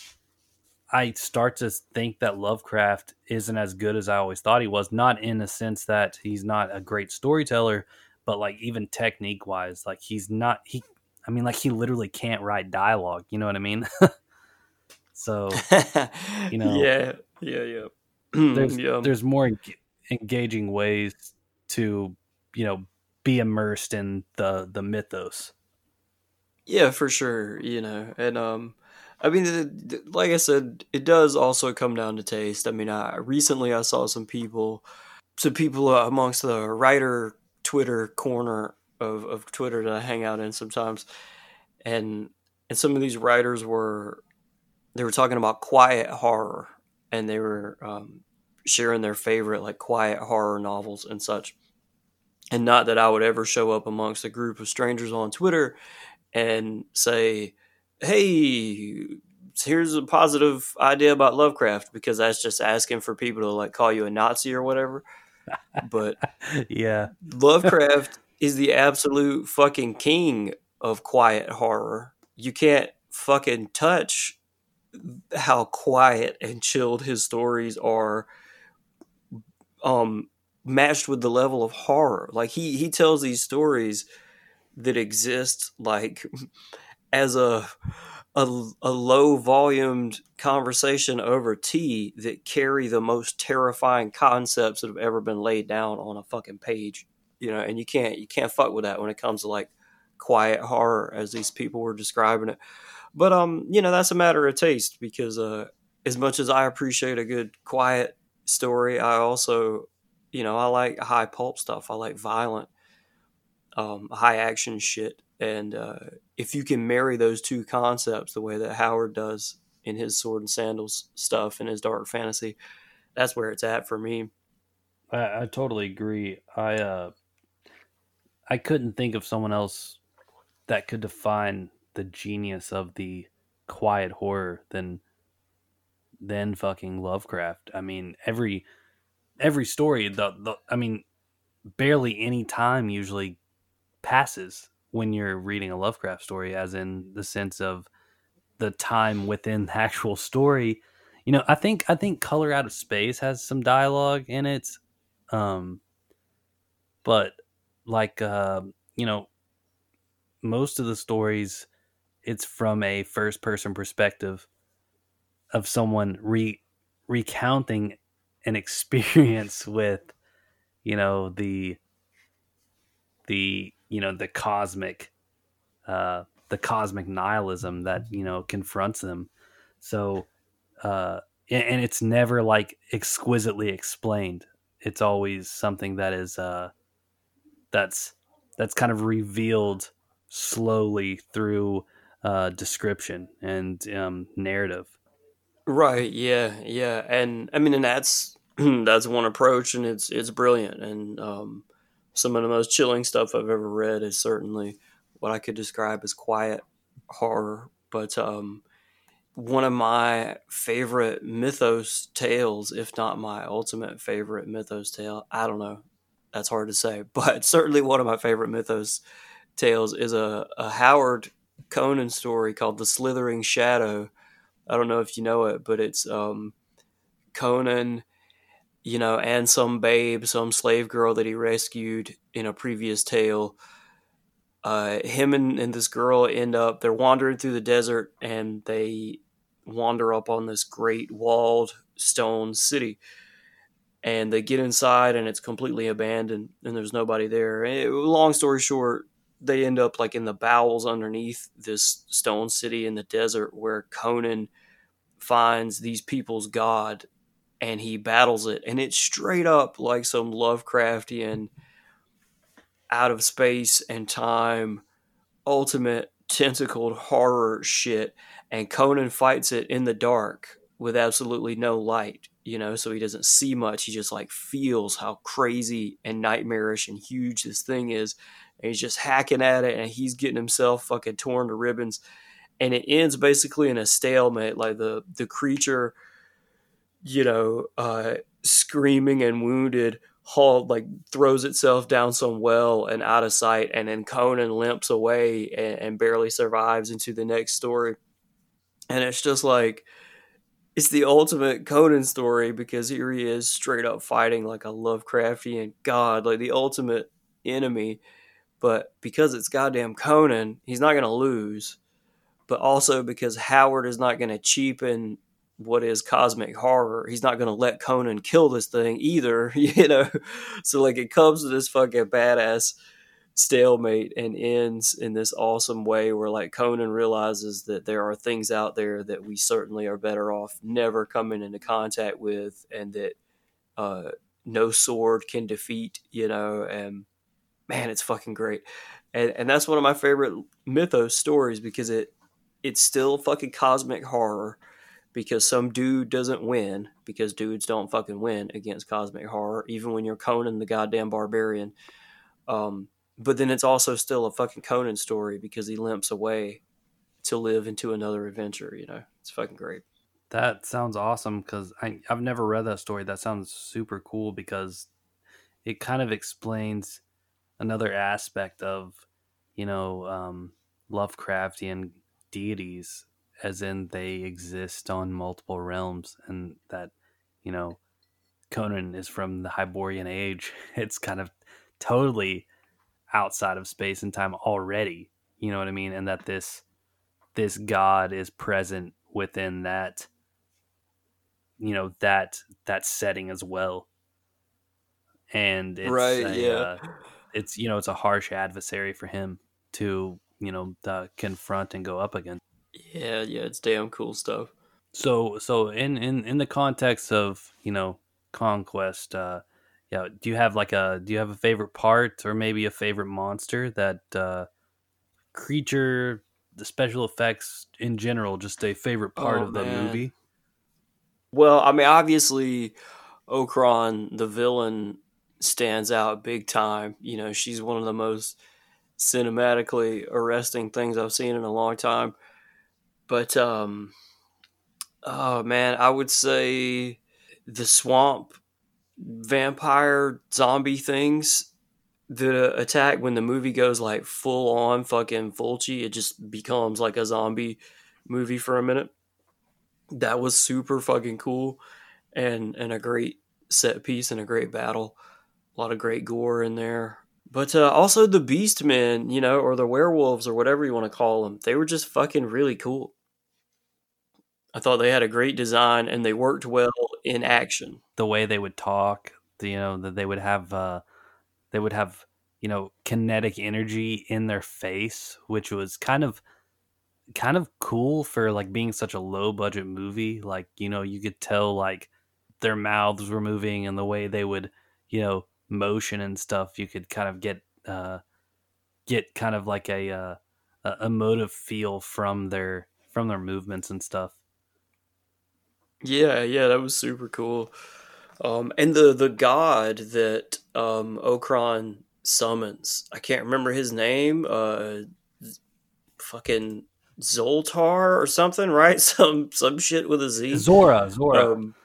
i start to think that lovecraft isn't as good as i always thought he was not in a sense that he's not a great storyteller but like even technique wise like he's not he i mean like he literally can't write dialogue you know what i mean so you know, yeah, yeah, yeah. there's yeah. there's more en- engaging ways to you know be immersed in the the mythos Yeah, for sure. You know, and um, I mean, the, the- like I said, it does also come down to taste. I mean, I recently I saw some people, some people uh, amongst the writer Twitter corner of of Twitter that I hang out in sometimes, and and some of these writers were they were talking about quiet horror, and they were um, sharing their favorite like quiet horror novels and such. And not that I would ever show up amongst a group of strangers on Twitter and say, "Hey, here's a positive idea about Lovecraft," because that's just asking for people to like call you a Nazi or whatever. But yeah Lovecraft is the absolute fucking king of quiet horror. You can't fucking touch how quiet and chilled his stories are um matched with the level of horror. Like he he tells these stories that exist like as a a, a low volumed conversation over tea that carry the most terrifying concepts that have ever been laid down on a fucking page you know and you can't you can't fuck with that when it comes to like quiet horror as these people were describing it but um you know that's a matter of taste because uh as much as i appreciate a good quiet story i also you know, I like high pulp stuff. I like violent, um, high action shit. And uh, if you can marry those two concepts the way that Howard does in his Sword and Sandals stuff and his dark fantasy, that's where it's at for me. I, I totally agree. I uh, I couldn't think of someone else that could define the genius of the quiet horror than than fucking Lovecraft. I mean, every every story the, the I mean, barely any time usually passes when you're reading a Lovecraft story as in the sense of the time within the actual story. You know, I think I think Color Out of Space has some dialogue in it. Um but like uh, you know, most of the stories it's from a first person perspective of someone re recounting an experience with you know the the you know the cosmic uh the cosmic nihilism that you know confronts them so uh and it's never like exquisitely explained it's always something that is uh that's that's kind of revealed slowly through uh description and um narrative Right. Yeah. Yeah. And I mean, and that's that's one approach, and it's it's brilliant. And um, some of the most chilling stuff I've ever read is certainly what I could describe as quiet horror. But um, one of my favorite mythos tales, if not my ultimate favorite mythos tale, I don't know. That's hard to say, but certainly one of my favorite mythos tales is a, a Howard Conan story called The Slithering Shadow I don't know if you know it, but it's um, Conan, you know, and some babe, some slave girl that he rescued in a previous tale. Uh, him and, and this girl end up, they're wandering through the desert and they wander up on this great walled stone city. And they get inside and it's completely abandoned and there's nobody there. And long story short, they end up like in the bowels underneath this stone city in the desert where Conan finds these people's god and he battles it and it's straight up like some Lovecraftian out of space and time ultimate tentacled horror shit and Conan fights it in the dark with absolutely no light you know so he doesn't see much. He just like feels how crazy and nightmarish and huge this thing is and he's just hacking at it and he's getting himself fucking torn to ribbons and it ends basically in a stalemate like the the creature you know uh screaming and wounded haul like throws itself down some well and out of sight and then conan limps away and, and barely survives into the next story and it's just like it's the ultimate Conan story because here he is straight up fighting like a Lovecraftian god, like the ultimate enemy. But because it's goddamn Conan, he's not going to lose but also because Howard is not going to cheapen what is cosmic horror. He's not going to let Conan kill this thing either, you know. So like it comes to this fucking badass stalemate and ends in this awesome way where like Conan realizes that there are things out there that we certainly are better off never coming into contact with and that uh no sword can defeat, you know, and man, it's fucking great. And and that's one of my favorite mythos stories because it it's still fucking cosmic horror because some dude doesn't win because dudes don't fucking win against cosmic horror even when you're Conan the goddamn barbarian. Um, but then it's also still a fucking Conan story because he limps away to live into another adventure. You know, it's fucking great. That sounds awesome because I've never read that story. That sounds super cool because it kind of explains another aspect of, you know, um, Lovecraftian deities as in they exist on multiple realms and that you know conan is from the hyborian age. It's kind of totally outside of space and time already you know what i mean? And that this this god is present within that you know that that setting as well. And it's right a, yeah. uh, it's you know it's a harsh adversary for him to you know uh, confront and go up against. Yeah, yeah, it's damn cool stuff. So so in in in the context of you know conquest, uh, yeah. Do you have like a do you have a favorite part or maybe a favorite monster that uh, creature, the special effects in general, just a favorite part Oh, of the movie? Well, I mean, obviously, Ocron, the villain, stands out big time. You know, she's one of the most cinematically arresting things I've seen in a long time. But, um, oh man, I would say the swamp vampire zombie things that attack when the movie goes like full on fucking Fulci, it just becomes like a zombie movie for a minute. That was super fucking cool and and a great set piece and a great battle. A lot of great gore in there. But uh, also the Beastmen, you know, or the werewolves or whatever you want to call them, they were just fucking really cool. I thought they had a great design and they worked well in action. The way they would talk, you know, that they would have uh, they would have you know kinetic energy in their face, which was kind of kind of cool for like being such a low budget movie. Like you know, you could tell like their mouths were moving and the way they would you know motion and stuff. You could kind of get uh, get kind of like a uh, a emotive feel from their from their movements and stuff. Yeah, yeah, that was super cool. Um, and the the god that um, Ocron summons, I can't remember his name. Uh, fucking Zoltar or something, right? Some some shit with a Z. Zora, Zora. Um,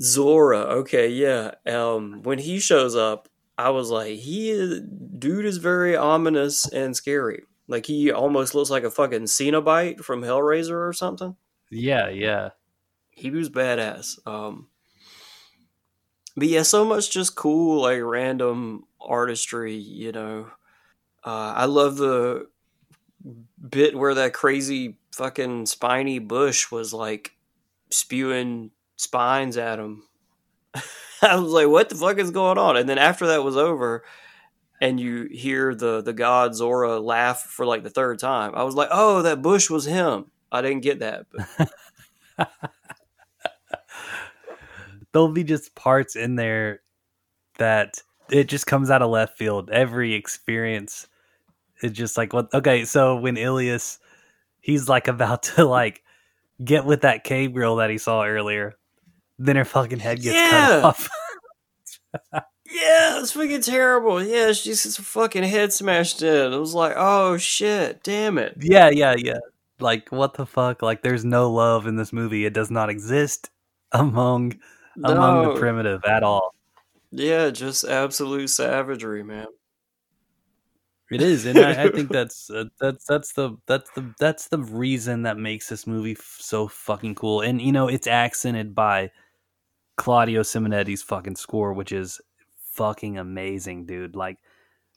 Zora. Okay, yeah. Um, when he shows up, I was like, he is, dude is very ominous and scary. Like he almost looks like a fucking Cenobite from Hellraiser or something. yeah, yeah. He was badass. Um, but yeah, so much just cool, like random artistry. You know, uh, I love the bit where that crazy fucking spiny bush was like spewing spines at him. I was like, "What the fuck is going on?" And then after that was over, and you hear the the god Zora laugh for like the third time, I was like, "Oh, that bush was him." I didn't get that, but There'll be just parts in there that it just comes out of left field. Every experience, it's just like what? Okay, so when Ilias, he's like about to like get with that cave girl that he saw earlier, then her fucking head gets Yeah. cut off. Yeah, it's fucking terrible. Yeah, she gets her fucking head smashed in. It was like, oh shit, damn it. yeah, yeah, yeah. Like what the fuck? Like there's no love in this movie. It does not exist among among No. the primitive at all. Yeah, just absolute savagery, man. It is, and I, I think that's uh, that's that's the that's the that's the reason that makes this movie f- so fucking cool. And you know, it's accented by Claudio Simonetti's fucking score, which is fucking amazing, dude. Like,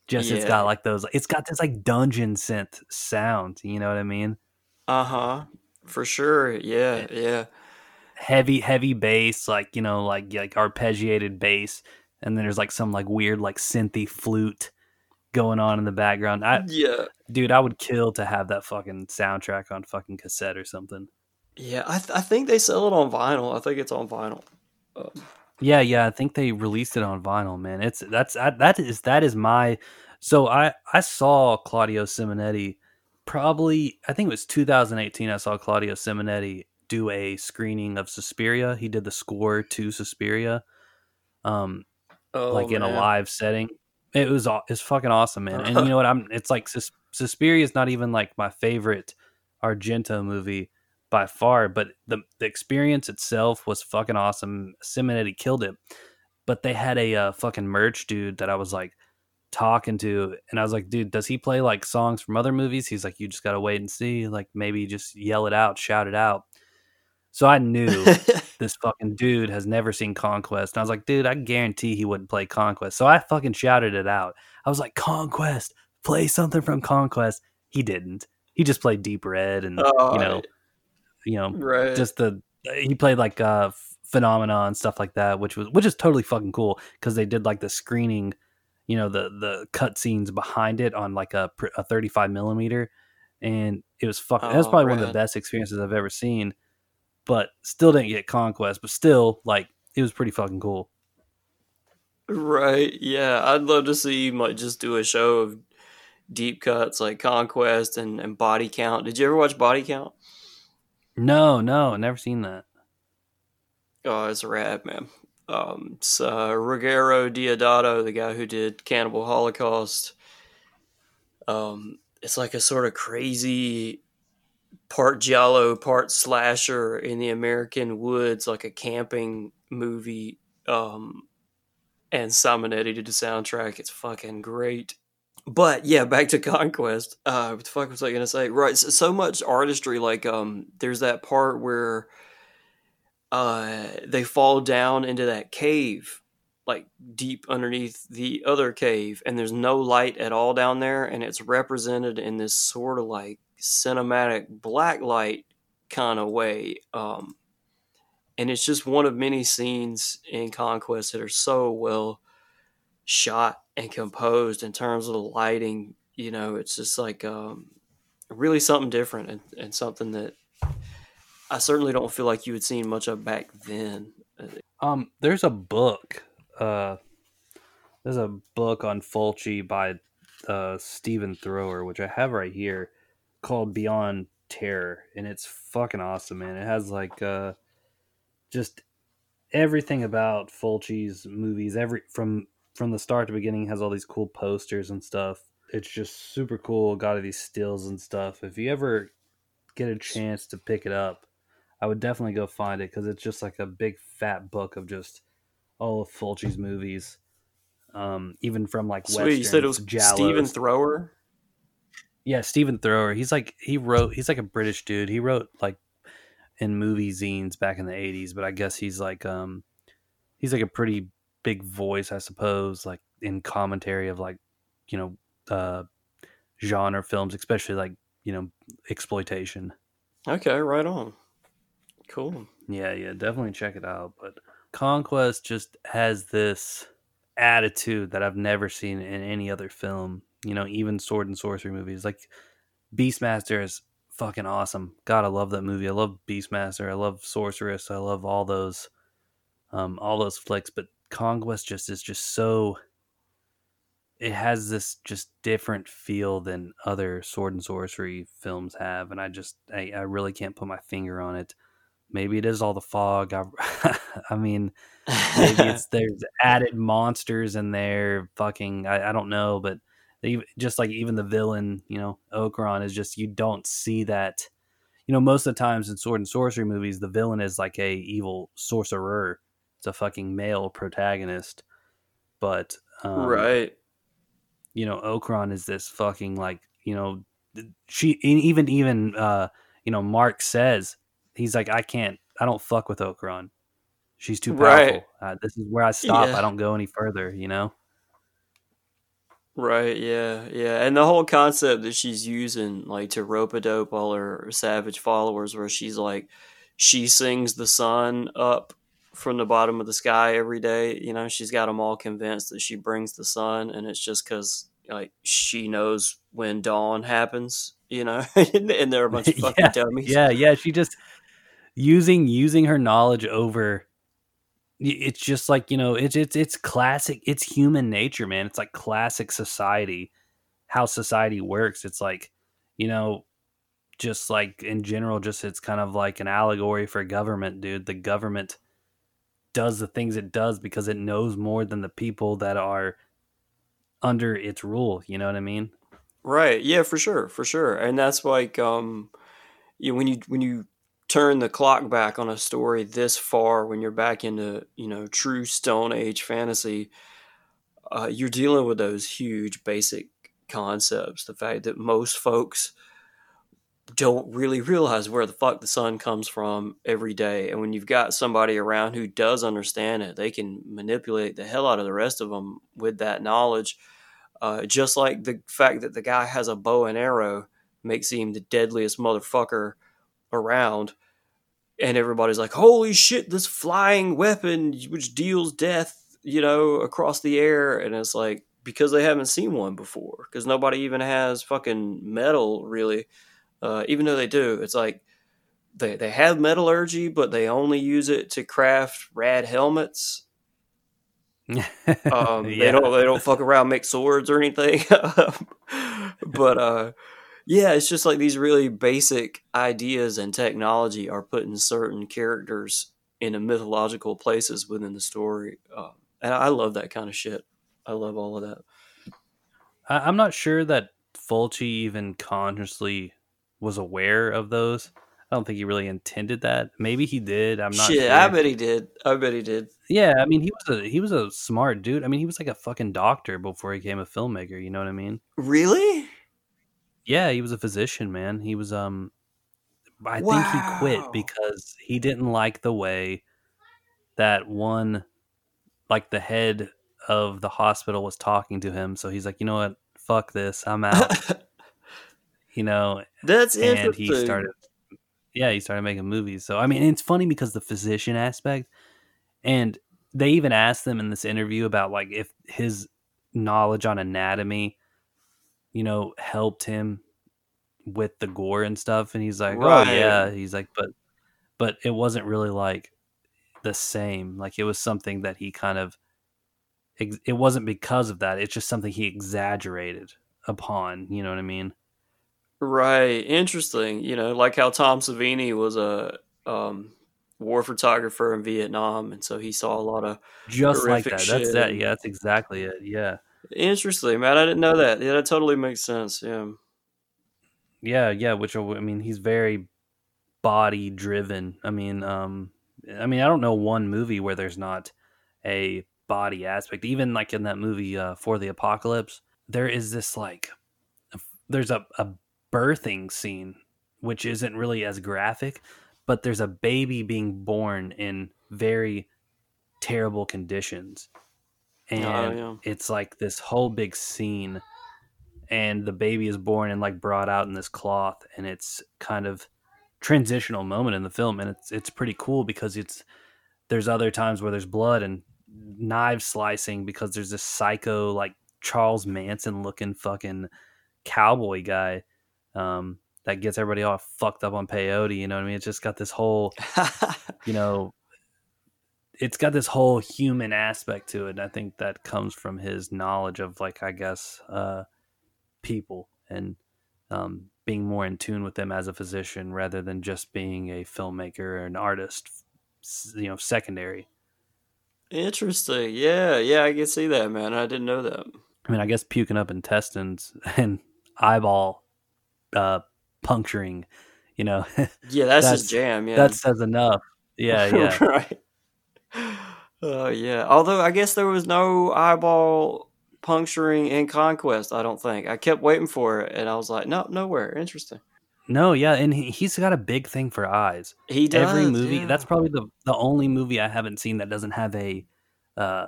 just it's got like those, it's got this like dungeon synth sound. You know what I mean? Uh huh. For sure. Yeah, yeah. Heavy, heavy bass, like you know, like like arpeggiated bass, and then there's like some like weird like synthy flute going on in the background. I, Yeah. dude, I would kill to have that fucking soundtrack on fucking cassette or something. Yeah, I, th- I think they sell it on vinyl. I think it's on vinyl. Um, Yeah, yeah, I think they released it on vinyl, man. It's that's I, that is that is my so I I saw Claudio Simonetti probably I think it was 2018 I saw Claudio Simonetti do a screening of Suspiria. He did the score to Suspiria. Um oh, like in a live setting. It was it's fucking awesome, man. And you know what? I'm it's like Sus- Suspiria is not even like my favorite Argento movie by far, but the the experience itself was fucking awesome. Simonetti killed it. But they had a uh, fucking merch dude that I was like talking to, and I was like, dude, does he play like songs from other movies? He's like, you just gotta wait and see. Like maybe just yell it out, shout it out. So I knew this fucking dude has never seen Conquest. And I was like, dude, I guarantee he wouldn't play Conquest. So I fucking shouted it out. I was like, Conquest, play something from Conquest. He didn't. He just played Deep Red and Oh, you know, you know, right. just the he played like uh phenomena and stuff like that, which was which is totally fucking cool because they did like the screening, you know, the the cut scenes behind it on like a a 35 millimeter, and it was fucking. that was Oh, probably one of the best experiences I've ever seen. But still didn't get conquest, but still like it was pretty fucking cool. Right. Yeah. I'd love to see you like just do a show of deep cuts like Conquest and, and Body Count. Did you ever watch Body Count? No, no, never seen that. Oh, it's rad, man. Um, it's uh, Ruggero Deodato, the guy who did Cannibal Holocaust. Um, it's like a sort of crazy part giallo, part slasher in the American woods, like a camping movie. Um, and Simonetti did the soundtrack. It's fucking great. But yeah, back to Conquest. Uh, what the fuck was I gonna say? Right, so, so much artistry. Like, um, there's that part where uh, they fall down into that cave, like deep underneath the other cave, and there's no light at all down there, and it's represented in this sort of like cinematic blacklight kind of way. Um, and it's just one of many scenes in Conquest that are so well shot and composed in terms of the lighting. You know, it's just like um, really something different and, and something that I certainly don't feel like you had seen much of back then. Um, there's a book. Uh, there's a book on Fulci by uh, Stephen Thrower, which I have right here, called Beyond Terror, and it's fucking awesome, man. It has like uh, just everything about Fulci's movies, every from from the start to beginning, has all these cool posters and stuff. It's just super cool. Got all these stills and stuff. If you ever get a chance to pick it up, I would definitely go find it because it's just like a big fat book of just all of Fulci's movies. Um, even from like Sweet, Westerns, you said it was Giallos. Stephen Thrower. Yeah, Stephen Thrower. He's like he wrote. He's like a British dude. He wrote like in movie zines back in the '80s, but I guess he's like um he's like a pretty big voice, I suppose, like in commentary of like you know uh genre films, especially like you know exploitation. Okay, right on. Cool. Yeah, yeah, definitely check it out. But Conquest just has this attitude that I've never seen in any other film. You know, even sword and sorcery movies. Like Beastmaster is fucking awesome. God, I love that movie. I love Beastmaster. I love Sorceress. I love all those um all those flicks, but Conquest just is just so it has this just different feel than other sword and sorcery films have and I just I, I really can't put my finger on it maybe it is all the fog. I, I mean, maybe it's there's added monsters in there. Fucking, I, I don't know, but just like even the villain, you know, Ocron is just you don't see that. You know, most of the times in sword and sorcery movies, the villain is like a evil sorcerer. It's a fucking male protagonist, but um, right. You know, Ocron is this fucking like you know, she even even uh, you know Mark says he's like, I can't, I don't fuck with Ocron. She's too powerful. Right. Uh, this is where I stop. Yeah. I don't go any further. You know. Right, yeah, yeah. And the whole concept that she's using, like, to rope a dope all her savage followers, where she's like, she sings the sun up from the bottom of the sky every day. You know, she's got them all convinced that she brings the sun, and it's just because, like, she knows when dawn happens, you know, and they're a bunch of fucking yeah, dummies. yeah, yeah. She just using using her knowledge over. It's just like you know, it's it's it's classic. It's human nature, man. It's like classic society, how society works. It's like you know, just like in general, just it's kind of like an allegory for government, dude. The government does the things it does because it knows more than the people that are under its rule. You know what I mean? Right. Yeah, for sure, for sure. And that's like um you know, when you when you turn the clock back on a story this far when you're back into, you know, true stone age fantasy, uh, you're dealing with those huge basic concepts. The fact that most folks don't really realize where the fuck the sun comes from every day. And when you've got somebody around who does understand it, they can manipulate the hell out of the rest of them with that knowledge. Uh, just like the fact that the guy has a bow and arrow makes him the deadliest motherfucker around. And everybody's like, holy shit, this flying weapon which deals death, you know, across the air. And it's like, because they haven't seen one before, because nobody even has fucking metal really. Uh, even though they do, it's like they, they have metallurgy, but they only use it to craft rad helmets Um, Yeah. They don't they don't fuck around, make swords or anything. but uh, yeah, it's just like these really basic ideas and technology are putting certain characters into mythological places within the story, um, and I love that kind of shit. I love all of that. I, I'm not sure that Fulci even consciously was aware of those. I don't think he really intended that. Maybe he did. I'm not shit, sure. I bet he did. I bet he did. Yeah, I mean, he was a he was a smart dude. I mean, he was like a fucking doctor before he became a filmmaker. You know what I mean? Really? Yeah, he was a physician, man. He was um, I think he quit because he didn't like the way that one, like the head of the hospital was talking to him. So he's like, you know what? Fuck this. I'm out. you know, That's and interesting. he started yeah he started making movies so i mean it's funny because the physician aspect and they even asked them in this interview about like if his knowledge on anatomy you know helped him with the gore and stuff and he's like Right. oh yeah he's like but but it wasn't really like the same like it was something that he kind of it wasn't because of that it's just something he exaggerated upon you know what i mean Right, interesting. You know, like how Tom Savini was a um, war photographer in Vietnam, and so he saw a lot of just like that. That's that. Yeah, that's exactly it. Yeah, interesting, man. I didn't know that. Yeah, that totally makes sense. Yeah, yeah, yeah. Which I mean, he's very body driven. I mean, um, I mean, I don't know one movie where there's not a body aspect. Even like in that movie uh, for the apocalypse, there is this like, there's a, a birthing scene which isn't really as graphic, but there's a baby being born in very terrible conditions. And Oh, yeah. it's like this whole big scene and the baby is born and like brought out in this cloth and it's kind of transitional moment in the film and it's it's pretty cool because it's there's other times where there's blood and knife slicing because there's this psycho like Charles Manson looking fucking cowboy guy um that gets everybody all fucked up on peyote you know what I mean it's just got this whole you know it's got this whole human aspect to it and i think that comes from his knowledge of like i guess uh people and um being more in tune with them as a physician rather than just being a filmmaker or an artist you know secondary interesting. Yeah, yeah, I can see that, man. I didn't know that. i mean i guess puking up intestines and eyeball uh puncturing you know Yeah, that's, That's- his jam. Yeah, that says enough yeah yeah right. Oh yeah. Although I guess there was no eyeball puncturing in Conquest. I don't think. I kept waiting for it, and I was like, no, nowhere. Interesting. no yeah and he, he's got a big thing for eyes He does every movie yeah. that's probably the the only movie i haven't seen that doesn't have a uh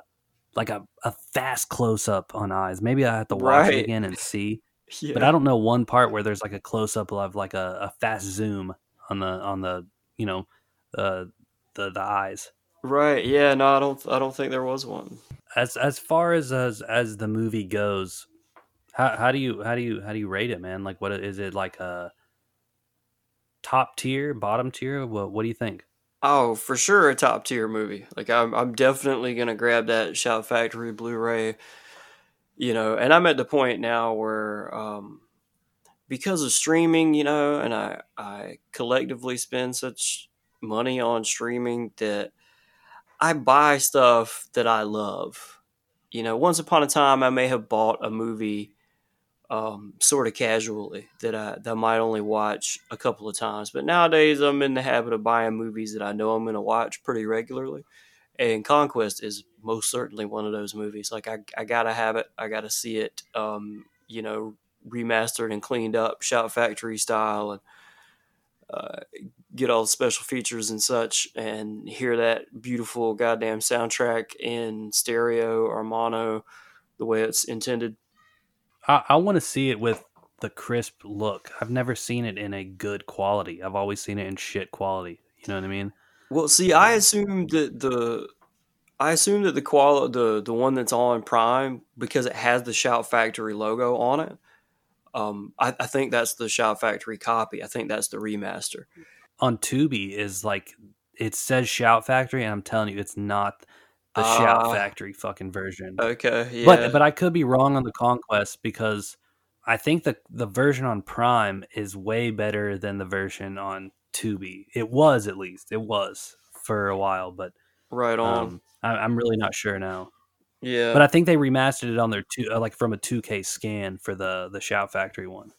like a, a fast close up on eyes maybe i have to watch Right. it again and see Yeah. but i don't know one part where there's like a close up of like a, a fast zoom on the on the you know uh the the eyes Right. Yeah. No, I don't. I don't think there was one. as as far as as as the movie goes how how do you how do you how do you rate it man like what is it like a top tier bottom tier what what do you think Oh, for sure, a top tier movie. Like I'm, I'm definitely gonna grab that Shout Factory Blu-ray. You know, and I'm at the point now where, um, because of streaming, you know, and I, I collectively spend such money on streaming that I buy stuff that I love. You know, once upon a time, I may have bought a movie um, sort of casually that I that I might only watch a couple of times. But nowadays, I'm in the habit of buying movies that I know I'm going to watch pretty regularly. And Conquest is most certainly one of those movies. Like I, I gotta have it. I gotta see it. Um, you know, remastered and cleaned up, Shout Factory style, and uh, get all the special features and such, and hear that beautiful goddamn soundtrack in stereo or mono, the way it's intended. I, I want to see it with the crisp look. I've never seen it in a good quality. I've always seen it in shit quality. You know what I mean? Well, see, I assume that the I assume that the qual the the one that's on Prime because it has the Shout Factory logo on it. Um, I, I think that's the Shout Factory copy. I think that's the remaster. On Tubi is like it says Shout Factory, and I'm telling you, it's not the Shout Ah. Factory fucking version. Okay, yeah. But but I could be wrong on the Conquest because I think the the version on Prime is way better than the version on Tubi. It was at least it was for a while, but right on. um, I, I'm really not sure now. Yeah. But I think they remastered it on their two uh, like from a 2K scan for the the Shout Factory one.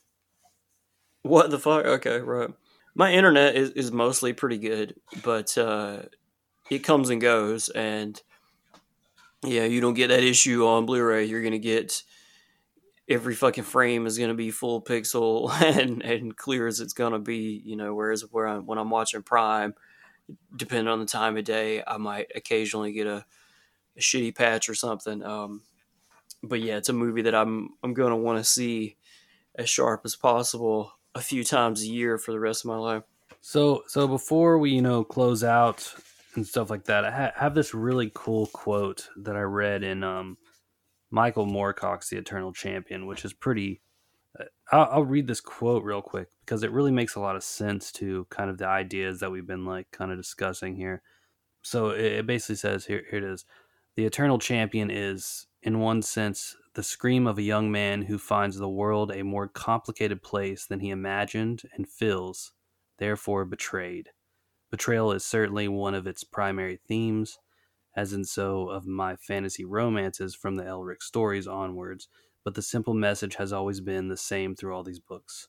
What the fuck? Okay, right. My internet is, is mostly pretty good, but uh, it comes and goes, and yeah, you don't get that issue on Blu-ray. You're gonna get every fucking frame is gonna be full pixel and and clear as it's gonna be. You know, whereas where I'm, when I'm watching Prime, depending on the time of day, I might occasionally get a, a shitty patch or something. Um, but yeah, it's a movie that I'm I'm gonna want to see as sharp as possible a few times a year for the rest of my life. So so before we you know close out and stuff like that, I ha- have this really cool quote that I read in um, Michael Moorcock's The Eternal Champion, which is pretty. uh, I'll, I'll read this quote real quick because it really makes a lot of sense to kind of the ideas that we've been like kind of discussing here. So it, it basically says here here it is. The Eternal Champion is, in one sense, the scream of a young man who finds the world a more complicated place than he imagined and feels therefore betrayed. Betrayal is certainly one of its primary themes, as in so of my fantasy romances from the Elric stories onwards, but the simple message has always been the same through all these books.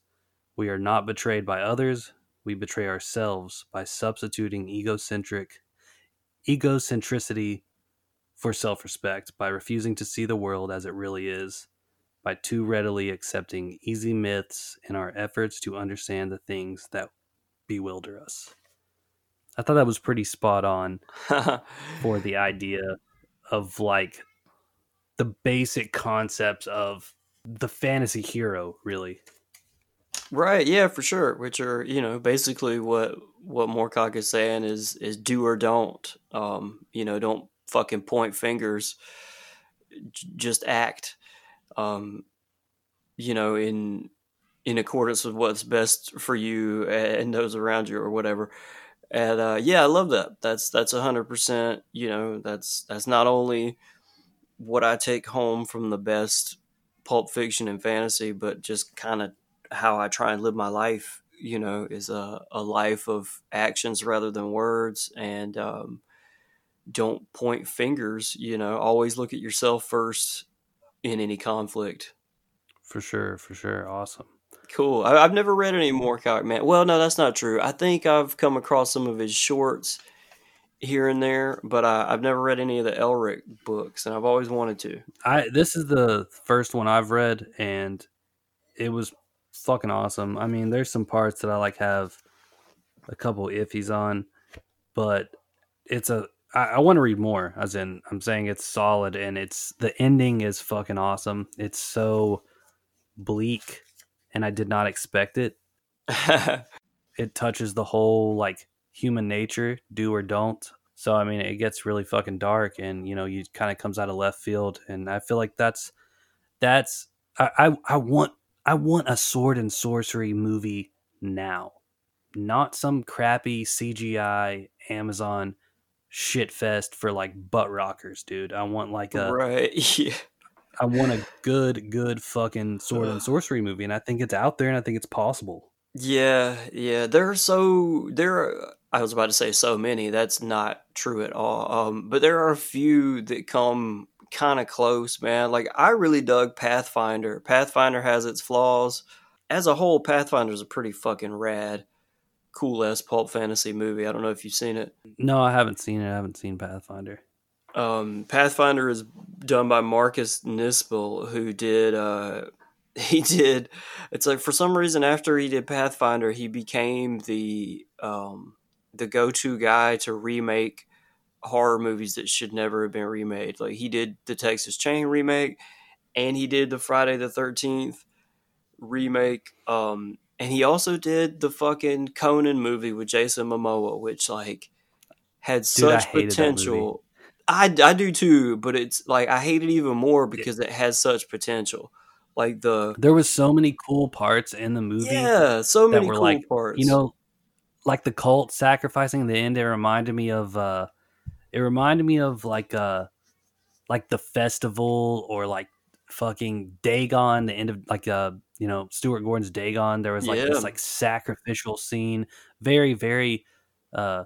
We are not betrayed by others, we betray ourselves by substituting egocentric egocentricity for self-respect, by refusing to see the world as it really is, by too readily accepting easy myths in our efforts to understand the things that bewilder us. I thought that was pretty spot on for the idea of like the basic concepts of the fantasy hero, really. right, yeah, for sure. Which are, you know, basically what what Moorcock is saying is is do or don't. Um, you know, don't fucking point fingers. J- just act. Um, you know, in in accordance with what's best for you and those around you or whatever. And uh, yeah, I love that. That's that's a hundred percent. You know, that's that's not only what I take home from the best pulp fiction and fantasy, but just kind of how I try and live my life. You know, is a a life of actions rather than words, and um, don't point fingers. You know, always look at yourself first in any conflict. For sure, for sure. Awesome. Cool. I, I've never read any Moorcock man. Well, no, that's not true. I think I've come across some of his shorts here and there, but I, I've never read any of the Elric books, and I've always wanted to. I this is the first one I've read and it was fucking awesome. I mean, there's some parts that I like have a couple iffies on, but it's a I, I want to read more. As in, I'm saying it's solid and it's the ending is fucking awesome. It's so bleak, and I did not expect it. It touches the whole like human nature, do or don't. So I mean, it gets really fucking dark, and you know, you kind of comes out of left field, and I feel like that's that's I, I I want I want a sword and sorcery movie now, not some crappy CGI Amazon shit fest for like butt rockers, dude. I want like a right. Yeah. I want a good good fucking sword and sorcery movie, and I think it's out there, and I think it's possible. Yeah, yeah. There are so there. Are, I was about to say so many. That's not true at all. Um, but there are a few that come kind of close, man. Like I really dug Pathfinder. Pathfinder has its flaws. As a whole, Pathfinder is a pretty fucking rad, cool ass pulp fantasy movie. I don't know if you've seen it. No, I haven't seen it. I haven't seen Pathfinder. Um, Pathfinder is done by Marcus Nispel, who did. Uh, he did. It's like for some reason after he did Pathfinder, he became the um, the go to guy to remake horror movies that should never have been remade. Like he did the Texas Chain remake, and he did the Friday the Thirteenth remake. Um, and he also did the fucking Conan movie with Jason Momoa, which like had Dude, such movie. potential. I, I do too, but it's like I hate it even more because it has such potential. Like the There was so many cool parts in the movie. yeah, so many cool like, parts. You know, like the cult sacrificing the end. It reminded me of uh, it reminded me of like uh like the festival or like fucking Dagon, the end of like uh you know Stuart Gordon's Dagon. There was like Yeah. this like sacrificial scene, very very uh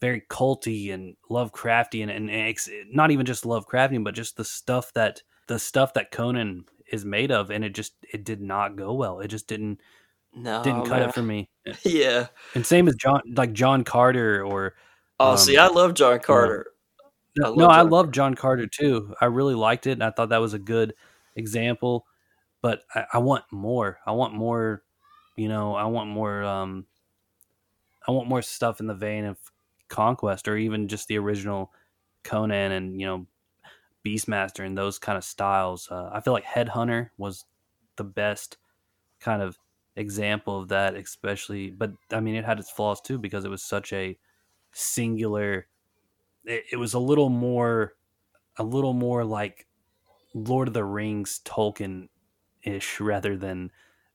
very culty and Lovecraftian, and, and ex- not even just Lovecraftian, but just the stuff that the stuff that Conan is made of, and it just it did not go well. It just didn't No, didn't cut man. it for me. Yeah. And same as John like John Carter or Oh, Um, see, I love John Carter. I no, love no, I John love John Carter too. I really liked it, and I thought that was a good example. But I, I want more. I want more. You know, I want more. Um, I want more stuff in the vein of Conquest, or even just the original Conan and you know Beastmaster and those kind of styles. Uh, I feel like Headhunter was the best kind of example of that, especially. But I mean, it had its flaws too because it was such a singular it, it was a little more a little more like lord of the rings tolkien ish rather than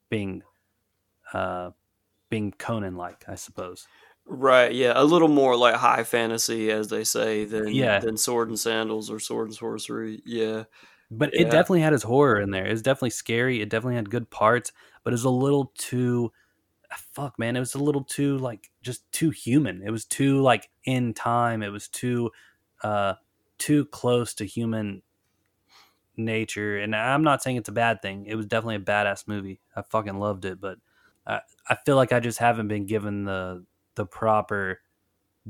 being uh being conan like i suppose Right, yeah, a little more like high fantasy, as they say, than Yeah. than sword and sandals or sword and sorcery. Yeah, but Yeah. it definitely had its horror in there it was definitely scary it definitely had good parts but it was a little too fuck man it was a little too like just too human it was too like in time it was too uh too close to human nature and i'm not saying it's a bad thing it was definitely a badass movie i fucking loved it but i i feel like i just haven't been given the the proper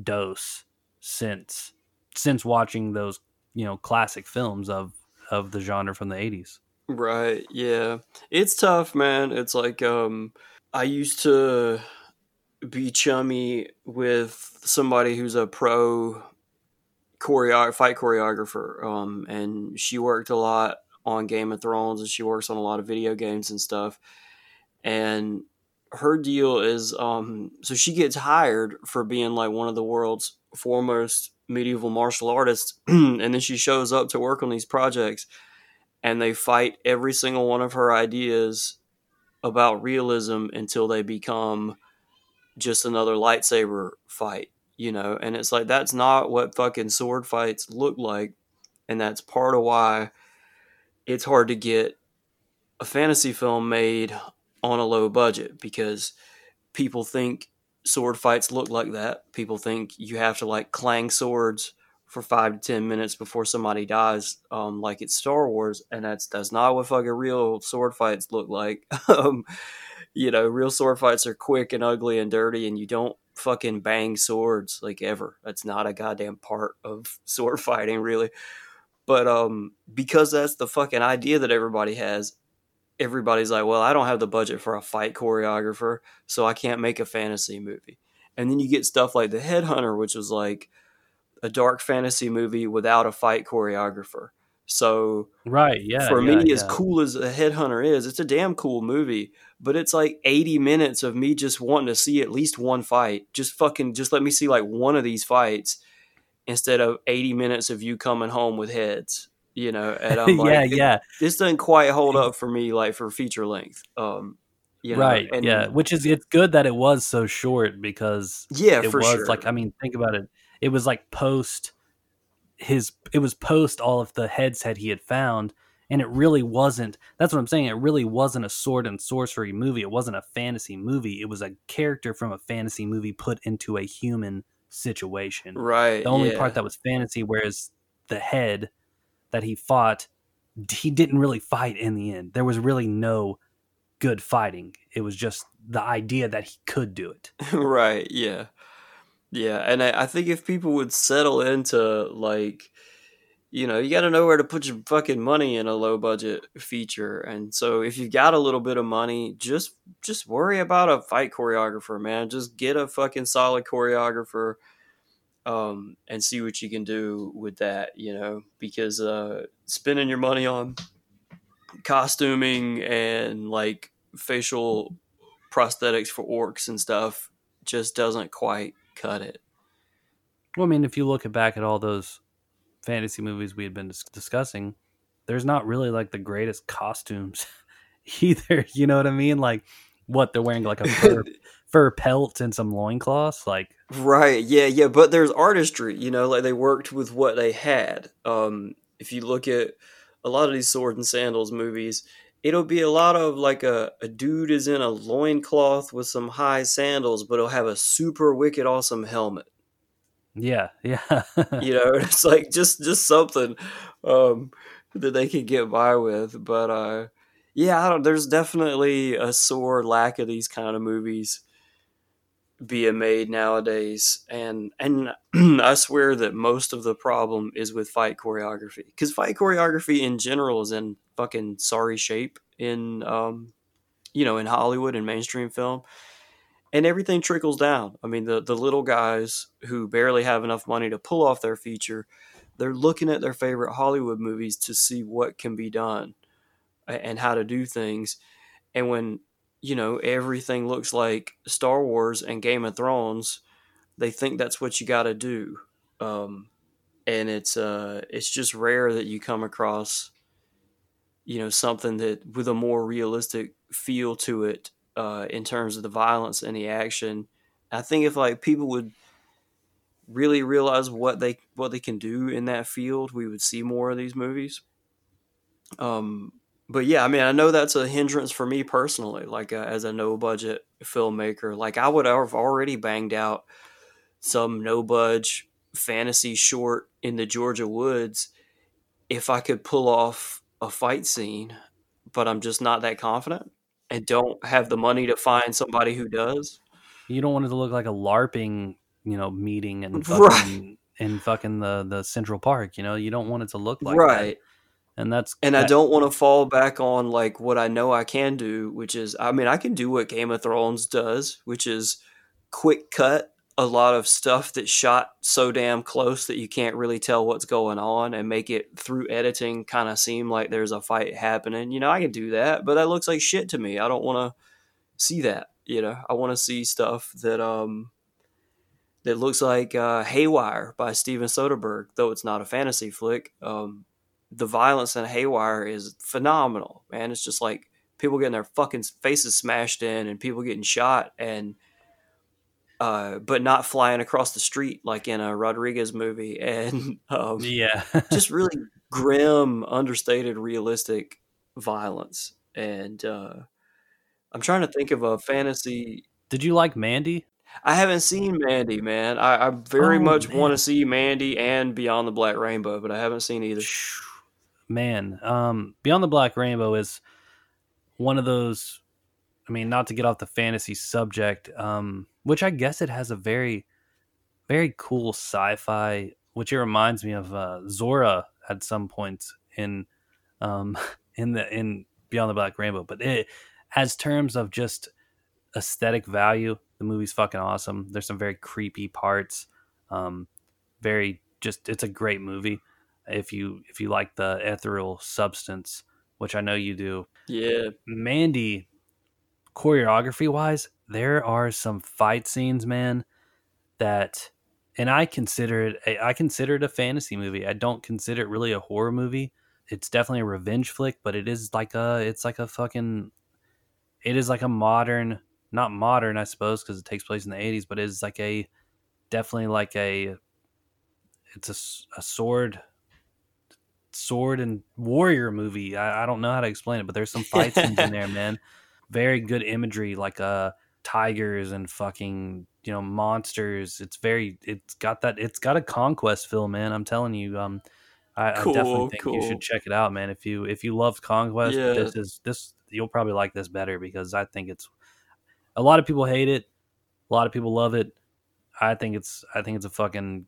dose since since watching those you know classic films of of the genre from the 80s right, yeah. It's tough, man. It's like um I used to be chummy with somebody who's a pro choreo fight choreographer um and she worked a lot on Game of Thrones and she works on a lot of video games and stuff. And her deal is um so she gets hired for being like one of the world's foremost medieval martial artists and then she shows up to work on these projects and they fight every single one of her ideas about realism until they become just another lightsaber fight you know and it's like that's not what fucking sword fights look like and that's part of why it's hard to get a fantasy film made on a low budget because people think sword fights look like that. People think you have to like clang swords for five to ten minutes before somebody dies, um, like it's Star Wars, and that's that's not what fucking real sword fights look like. um, you know, real sword fights are quick and ugly and dirty, and you don't fucking bang swords like ever. That's not a goddamn part of sword fighting, really. But um, because that's the fucking idea that everybody has, everybody's like, well, I don't have the budget for a fight choreographer, so I can't make a fantasy movie. And then you get stuff like The Headhunter, which was like a dark fantasy movie without a fight choreographer. So right yeah for yeah, me, as cool as a Headhunter is, it's a damn cool movie. But it's like 80 minutes of me just wanting to see at least one fight. Just fucking, just let me see like one of these fights instead of 80 minutes of you coming home with heads. You know, and I'm like, yeah yeah this doesn't quite hold up for me like for feature length um you know, right and yeah which is it's good that it was so short because yeah it was sure like i mean think about it it was like post his it was post all of the heads that he had found and it really wasn't that's what i'm saying it really wasn't a sword and sorcery movie it wasn't a fantasy movie it was a character from a fantasy movie put into a human situation. Right the only yeah. part that was fantasy whereas the head that he fought he didn't really fight in the end. There was really no good fighting it was just the idea that he could do it. Right yeah. Yeah and I, I think if people would settle into like you know you got to know where to put your fucking money in a low budget feature. And so if you've got a little bit of money just just worry about a fight choreographer man. Just get a fucking solid choreographer um, and see what you can do with that you know because uh, spending your money on costuming and like facial prosthetics for orcs and stuff just doesn't quite cut it. Well, I mean, if you look back at all those fantasy movies we had been dis- discussing, there's not really like the greatest costumes either. You know what I mean? Like what they're wearing like a fur, fur pelts and some loincloths. Like, Right. Yeah. Yeah. But there's artistry. You know, like they worked with what they had. Um, if you look at a lot of these sword and sandals movies, it'll be a lot of like a, a dude is in a loincloth with some high sandals, but he'll have a super wicked awesome helmet. Yeah, yeah, You know, it's like just just something um, that they can get by with. But uh, yeah, I don't. There's definitely a sore lack of these kind of movies being made nowadays, and and I swear that most of the problem is with fight choreography because fight choreography in general is in fucking sorry shape in um, you know in Hollywood and mainstream film. And everything trickles down. I mean, the, the little guys who barely have enough money to pull off their feature, they're looking at their favorite Hollywood movies to see what can be done and how to do things. And when, you know, everything looks like Star Wars and Game of Thrones, they think that's what you got to do. Um, and it's uh, it's just rare that you come across, you know, something that with a more realistic feel to it uh, in terms of the violence and the action. I think if like people would really realize what they what they can do in that field, we would see more of these movies. Um, but yeah, I mean, I know that's a hindrance for me personally. Like uh, as a no budget filmmaker, like I would have already banged out some no budge fantasy short in the Georgia woods if I could pull off a fight scene, but I'm just not that confident and don't have the money to find somebody who does. you don't want it to look like a LARPing, you know, meeting and Right. fucking in fucking the the Central Park. You know, you don't want it to look like that. right. And that's And I don't want to fall back on like what I know I can do, which is I mean I can do what Game of Thrones does, which is quick cut a lot of stuff that's shot so damn close that you can't really tell what's going on and make it through editing kind of seem like there's a fight happening. You know, I can do that, but that looks like shit to me. I don't want to see that, you know. I want to see stuff that um that looks like uh, Haywire by Steven Soderbergh, though it's not a fantasy flick. Um, the violence in Haywire is phenomenal, man. It's just like people getting their fucking faces smashed in and people getting shot and uh, but not flying across the street like in a Rodriguez movie and um, yeah. just really grim, understated, realistic violence. And uh, I'm trying to think of a fantasy. Did you like Mandy? I haven't seen Mandy, man. I, I very Oh, much want to see Mandy and Beyond the Black Rainbow, but I haven't seen either. Man, um, Beyond the Black Rainbow is one of those. I mean, not to get off the fantasy subject, um, which I guess it has a very, very cool sci-fi. Which it reminds me of uh, Zora at some points in, um, in the in Beyond the Black Rainbow. But it, as terms of just aesthetic value, the movie's fucking awesome. There's some very creepy parts. Um, very just, it's a great movie if you if you like the ethereal substance, which I know you do. Yeah, Mandy, choreography wise, there are some fight scenes, man, that and I consider it a- I consider it a fantasy movie. I don't consider it really a horror movie. It's definitely a revenge flick, but it is like a it's like a fucking it is like a modern not modern I suppose because it takes place in the 80s, but it is like a definitely like a it's a, a sword sword and warrior movie. I, I don't know how to explain it, but there's some fight scenes in there, man. Very good imagery, like uh tigers and fucking you know monsters. It's very it's got that it's got a conquest feel, man. I'm telling you, um, I, I definitely think you should check it out, man. If you if you loved conquest, Yeah. this is this you'll probably like this better because I think it's a lot of people hate it, a lot of people love it. I think it's I think it's a fucking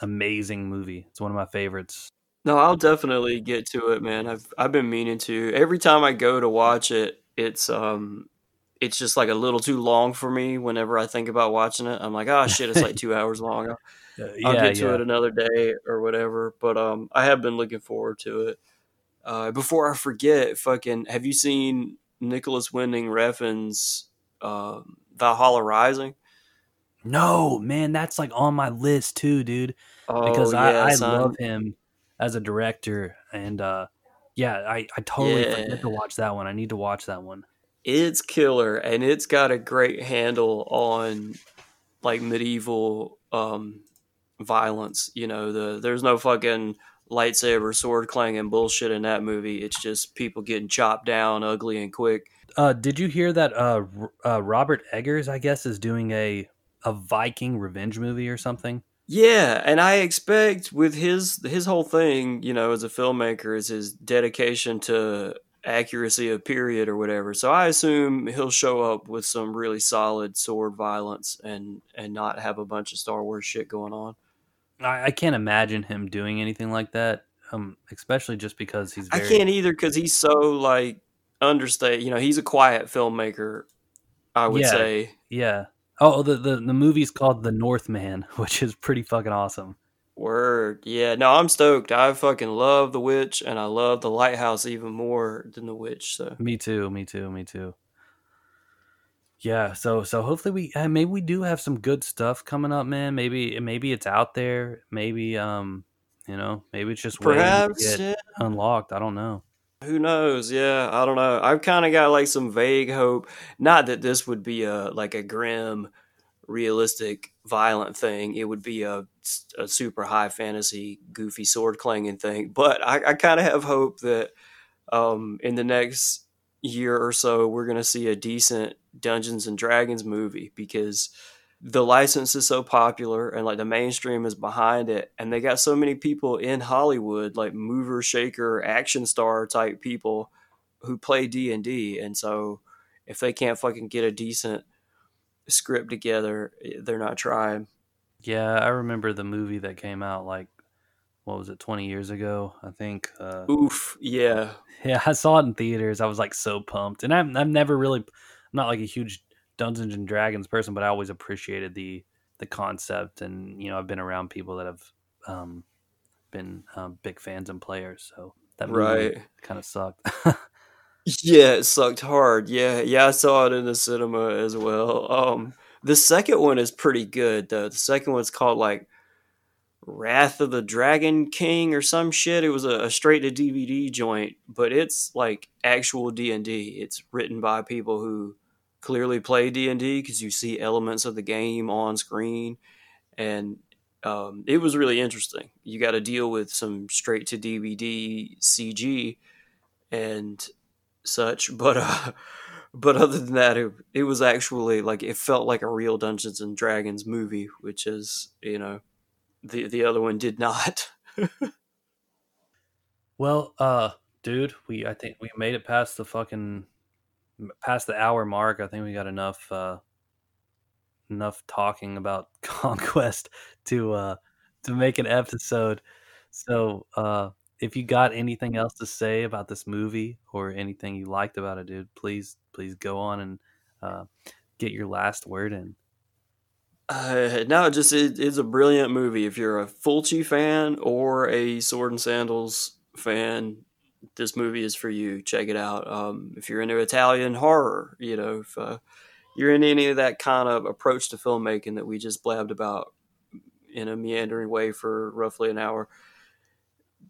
amazing movie. It's one of my favorites. No, I'll definitely get to it, man. I've I've been meaning to. Every time I go to watch it, it's um it's just like a little too long for me whenever I think about watching it. I'm like, oh shit, it's like 2 hours long. I'll, I'll get to it another day or whatever, but um I have been looking forward to it. Uh before I forget, fucking have you seen Nicolas Winding Refn's um Valhalla Rising? No, man, that's like on my list too, dude. Oh, Because yeah, I, I love him as a director, and uh, yeah, I, I totally Yeah. forget to watch that one. I need to watch that one. It's killer and it's got a great handle on like medieval um violence you know the there's no fucking lightsaber sword clanging bullshit in that movie it's just people getting chopped down ugly and quick Uh, did you hear that uh, R- uh, Robert Eggers, I guess, is doing a a Viking revenge movie or something? Yeah, and I expect with his his whole thing, you know, as a filmmaker, is his dedication to accuracy of period or whatever. So I assume he'll show up with some really solid sword violence and and not have a bunch of Star Wars shit going on. I, I can't imagine him doing anything like that. Um, especially just because he's. I can't either because he's so like understated. You know, he's a quiet filmmaker. I would Yeah. say. Yeah. Oh, the, the the movie's called The Northman, which is pretty fucking awesome. Word. Yeah. No, I'm stoked. I fucking love The Witch and I love The Lighthouse even more than The Witch. So. Me too. Me too. Me too. Yeah. So so hopefully we uh, maybe we do have some good stuff coming up, man. Maybe maybe it's out there. Maybe um you know maybe it's just waiting to Perhaps, get yeah. unlocked. I don't know. Who knows? Yeah, I don't know. I've kind of got like some vague hope. Not that this would be a like a grim, realistic, violent thing. It would be a, a super high fantasy, goofy sword clanging thing. But I, I kind of have hope that um, in the next year or so, we're gonna see a decent Dungeons and Dragons movie because the license is so popular and like the mainstream is behind it and they got so many people in hollywood like mover shaker action star type people who play d&d and so if they can't fucking get a decent script together they're not trying Yeah, I remember the movie that came out like what was it, twenty years ago? I think. Uh, oof yeah yeah, I saw it in theaters. I was like so pumped, and I'm I'm never really, I'm not like a huge Dungeons and Dragons person, but I always appreciated the the concept, and you know I've been around people that have um, been um, big fans and players, so that movie Right. kind of sucked. yeah it sucked hard yeah yeah i saw it in the cinema as well um the second one is pretty good though the second one's called like Wrath of the Dragon King or some shit. It was a, a straight to DVD joint, but it's like actual D and D. It's written by people who clearly play D and D because you see elements of the game on screen, and um, it was really interesting. You got to deal with some straight to DVD CG and such, but uh, but other than that, it, it was actually like it felt like a real Dungeons and Dragons movie, which is you know the the other one did not. well, uh, dude, we I think we made it past the fucking past the hour mark. I think we got enough uh, enough talking about conquest to uh, to make an episode. So, uh, if you got anything else to say about this movie or anything you liked about it, dude, please please go on and uh, get your last word in. Uh, no, just it, it's a brilliant movie. If you're a Fulci fan or a Sword and Sandals fan, this movie is for you. Check it out. Um, if you're into Italian horror, you know, if uh, you're in any of that kind of approach to filmmaking that we just blabbed about in a meandering way for roughly an hour,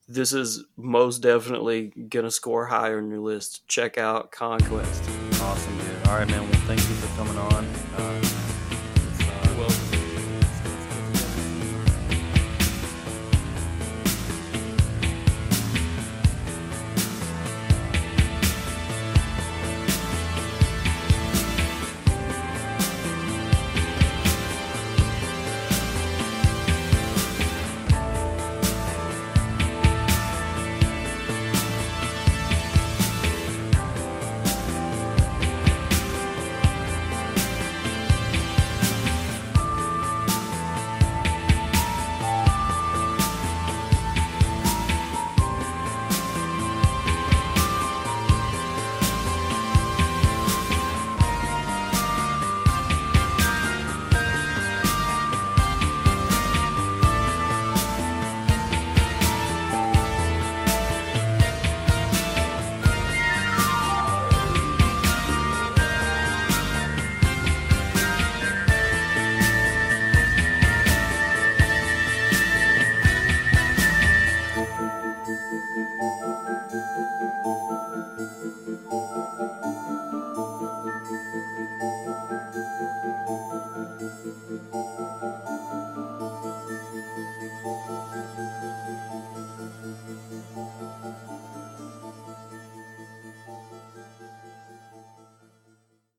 this is most definitely gonna score higher on your list. Check out Conquest. Awesome, dude. All right, man. Well, thank you for coming on.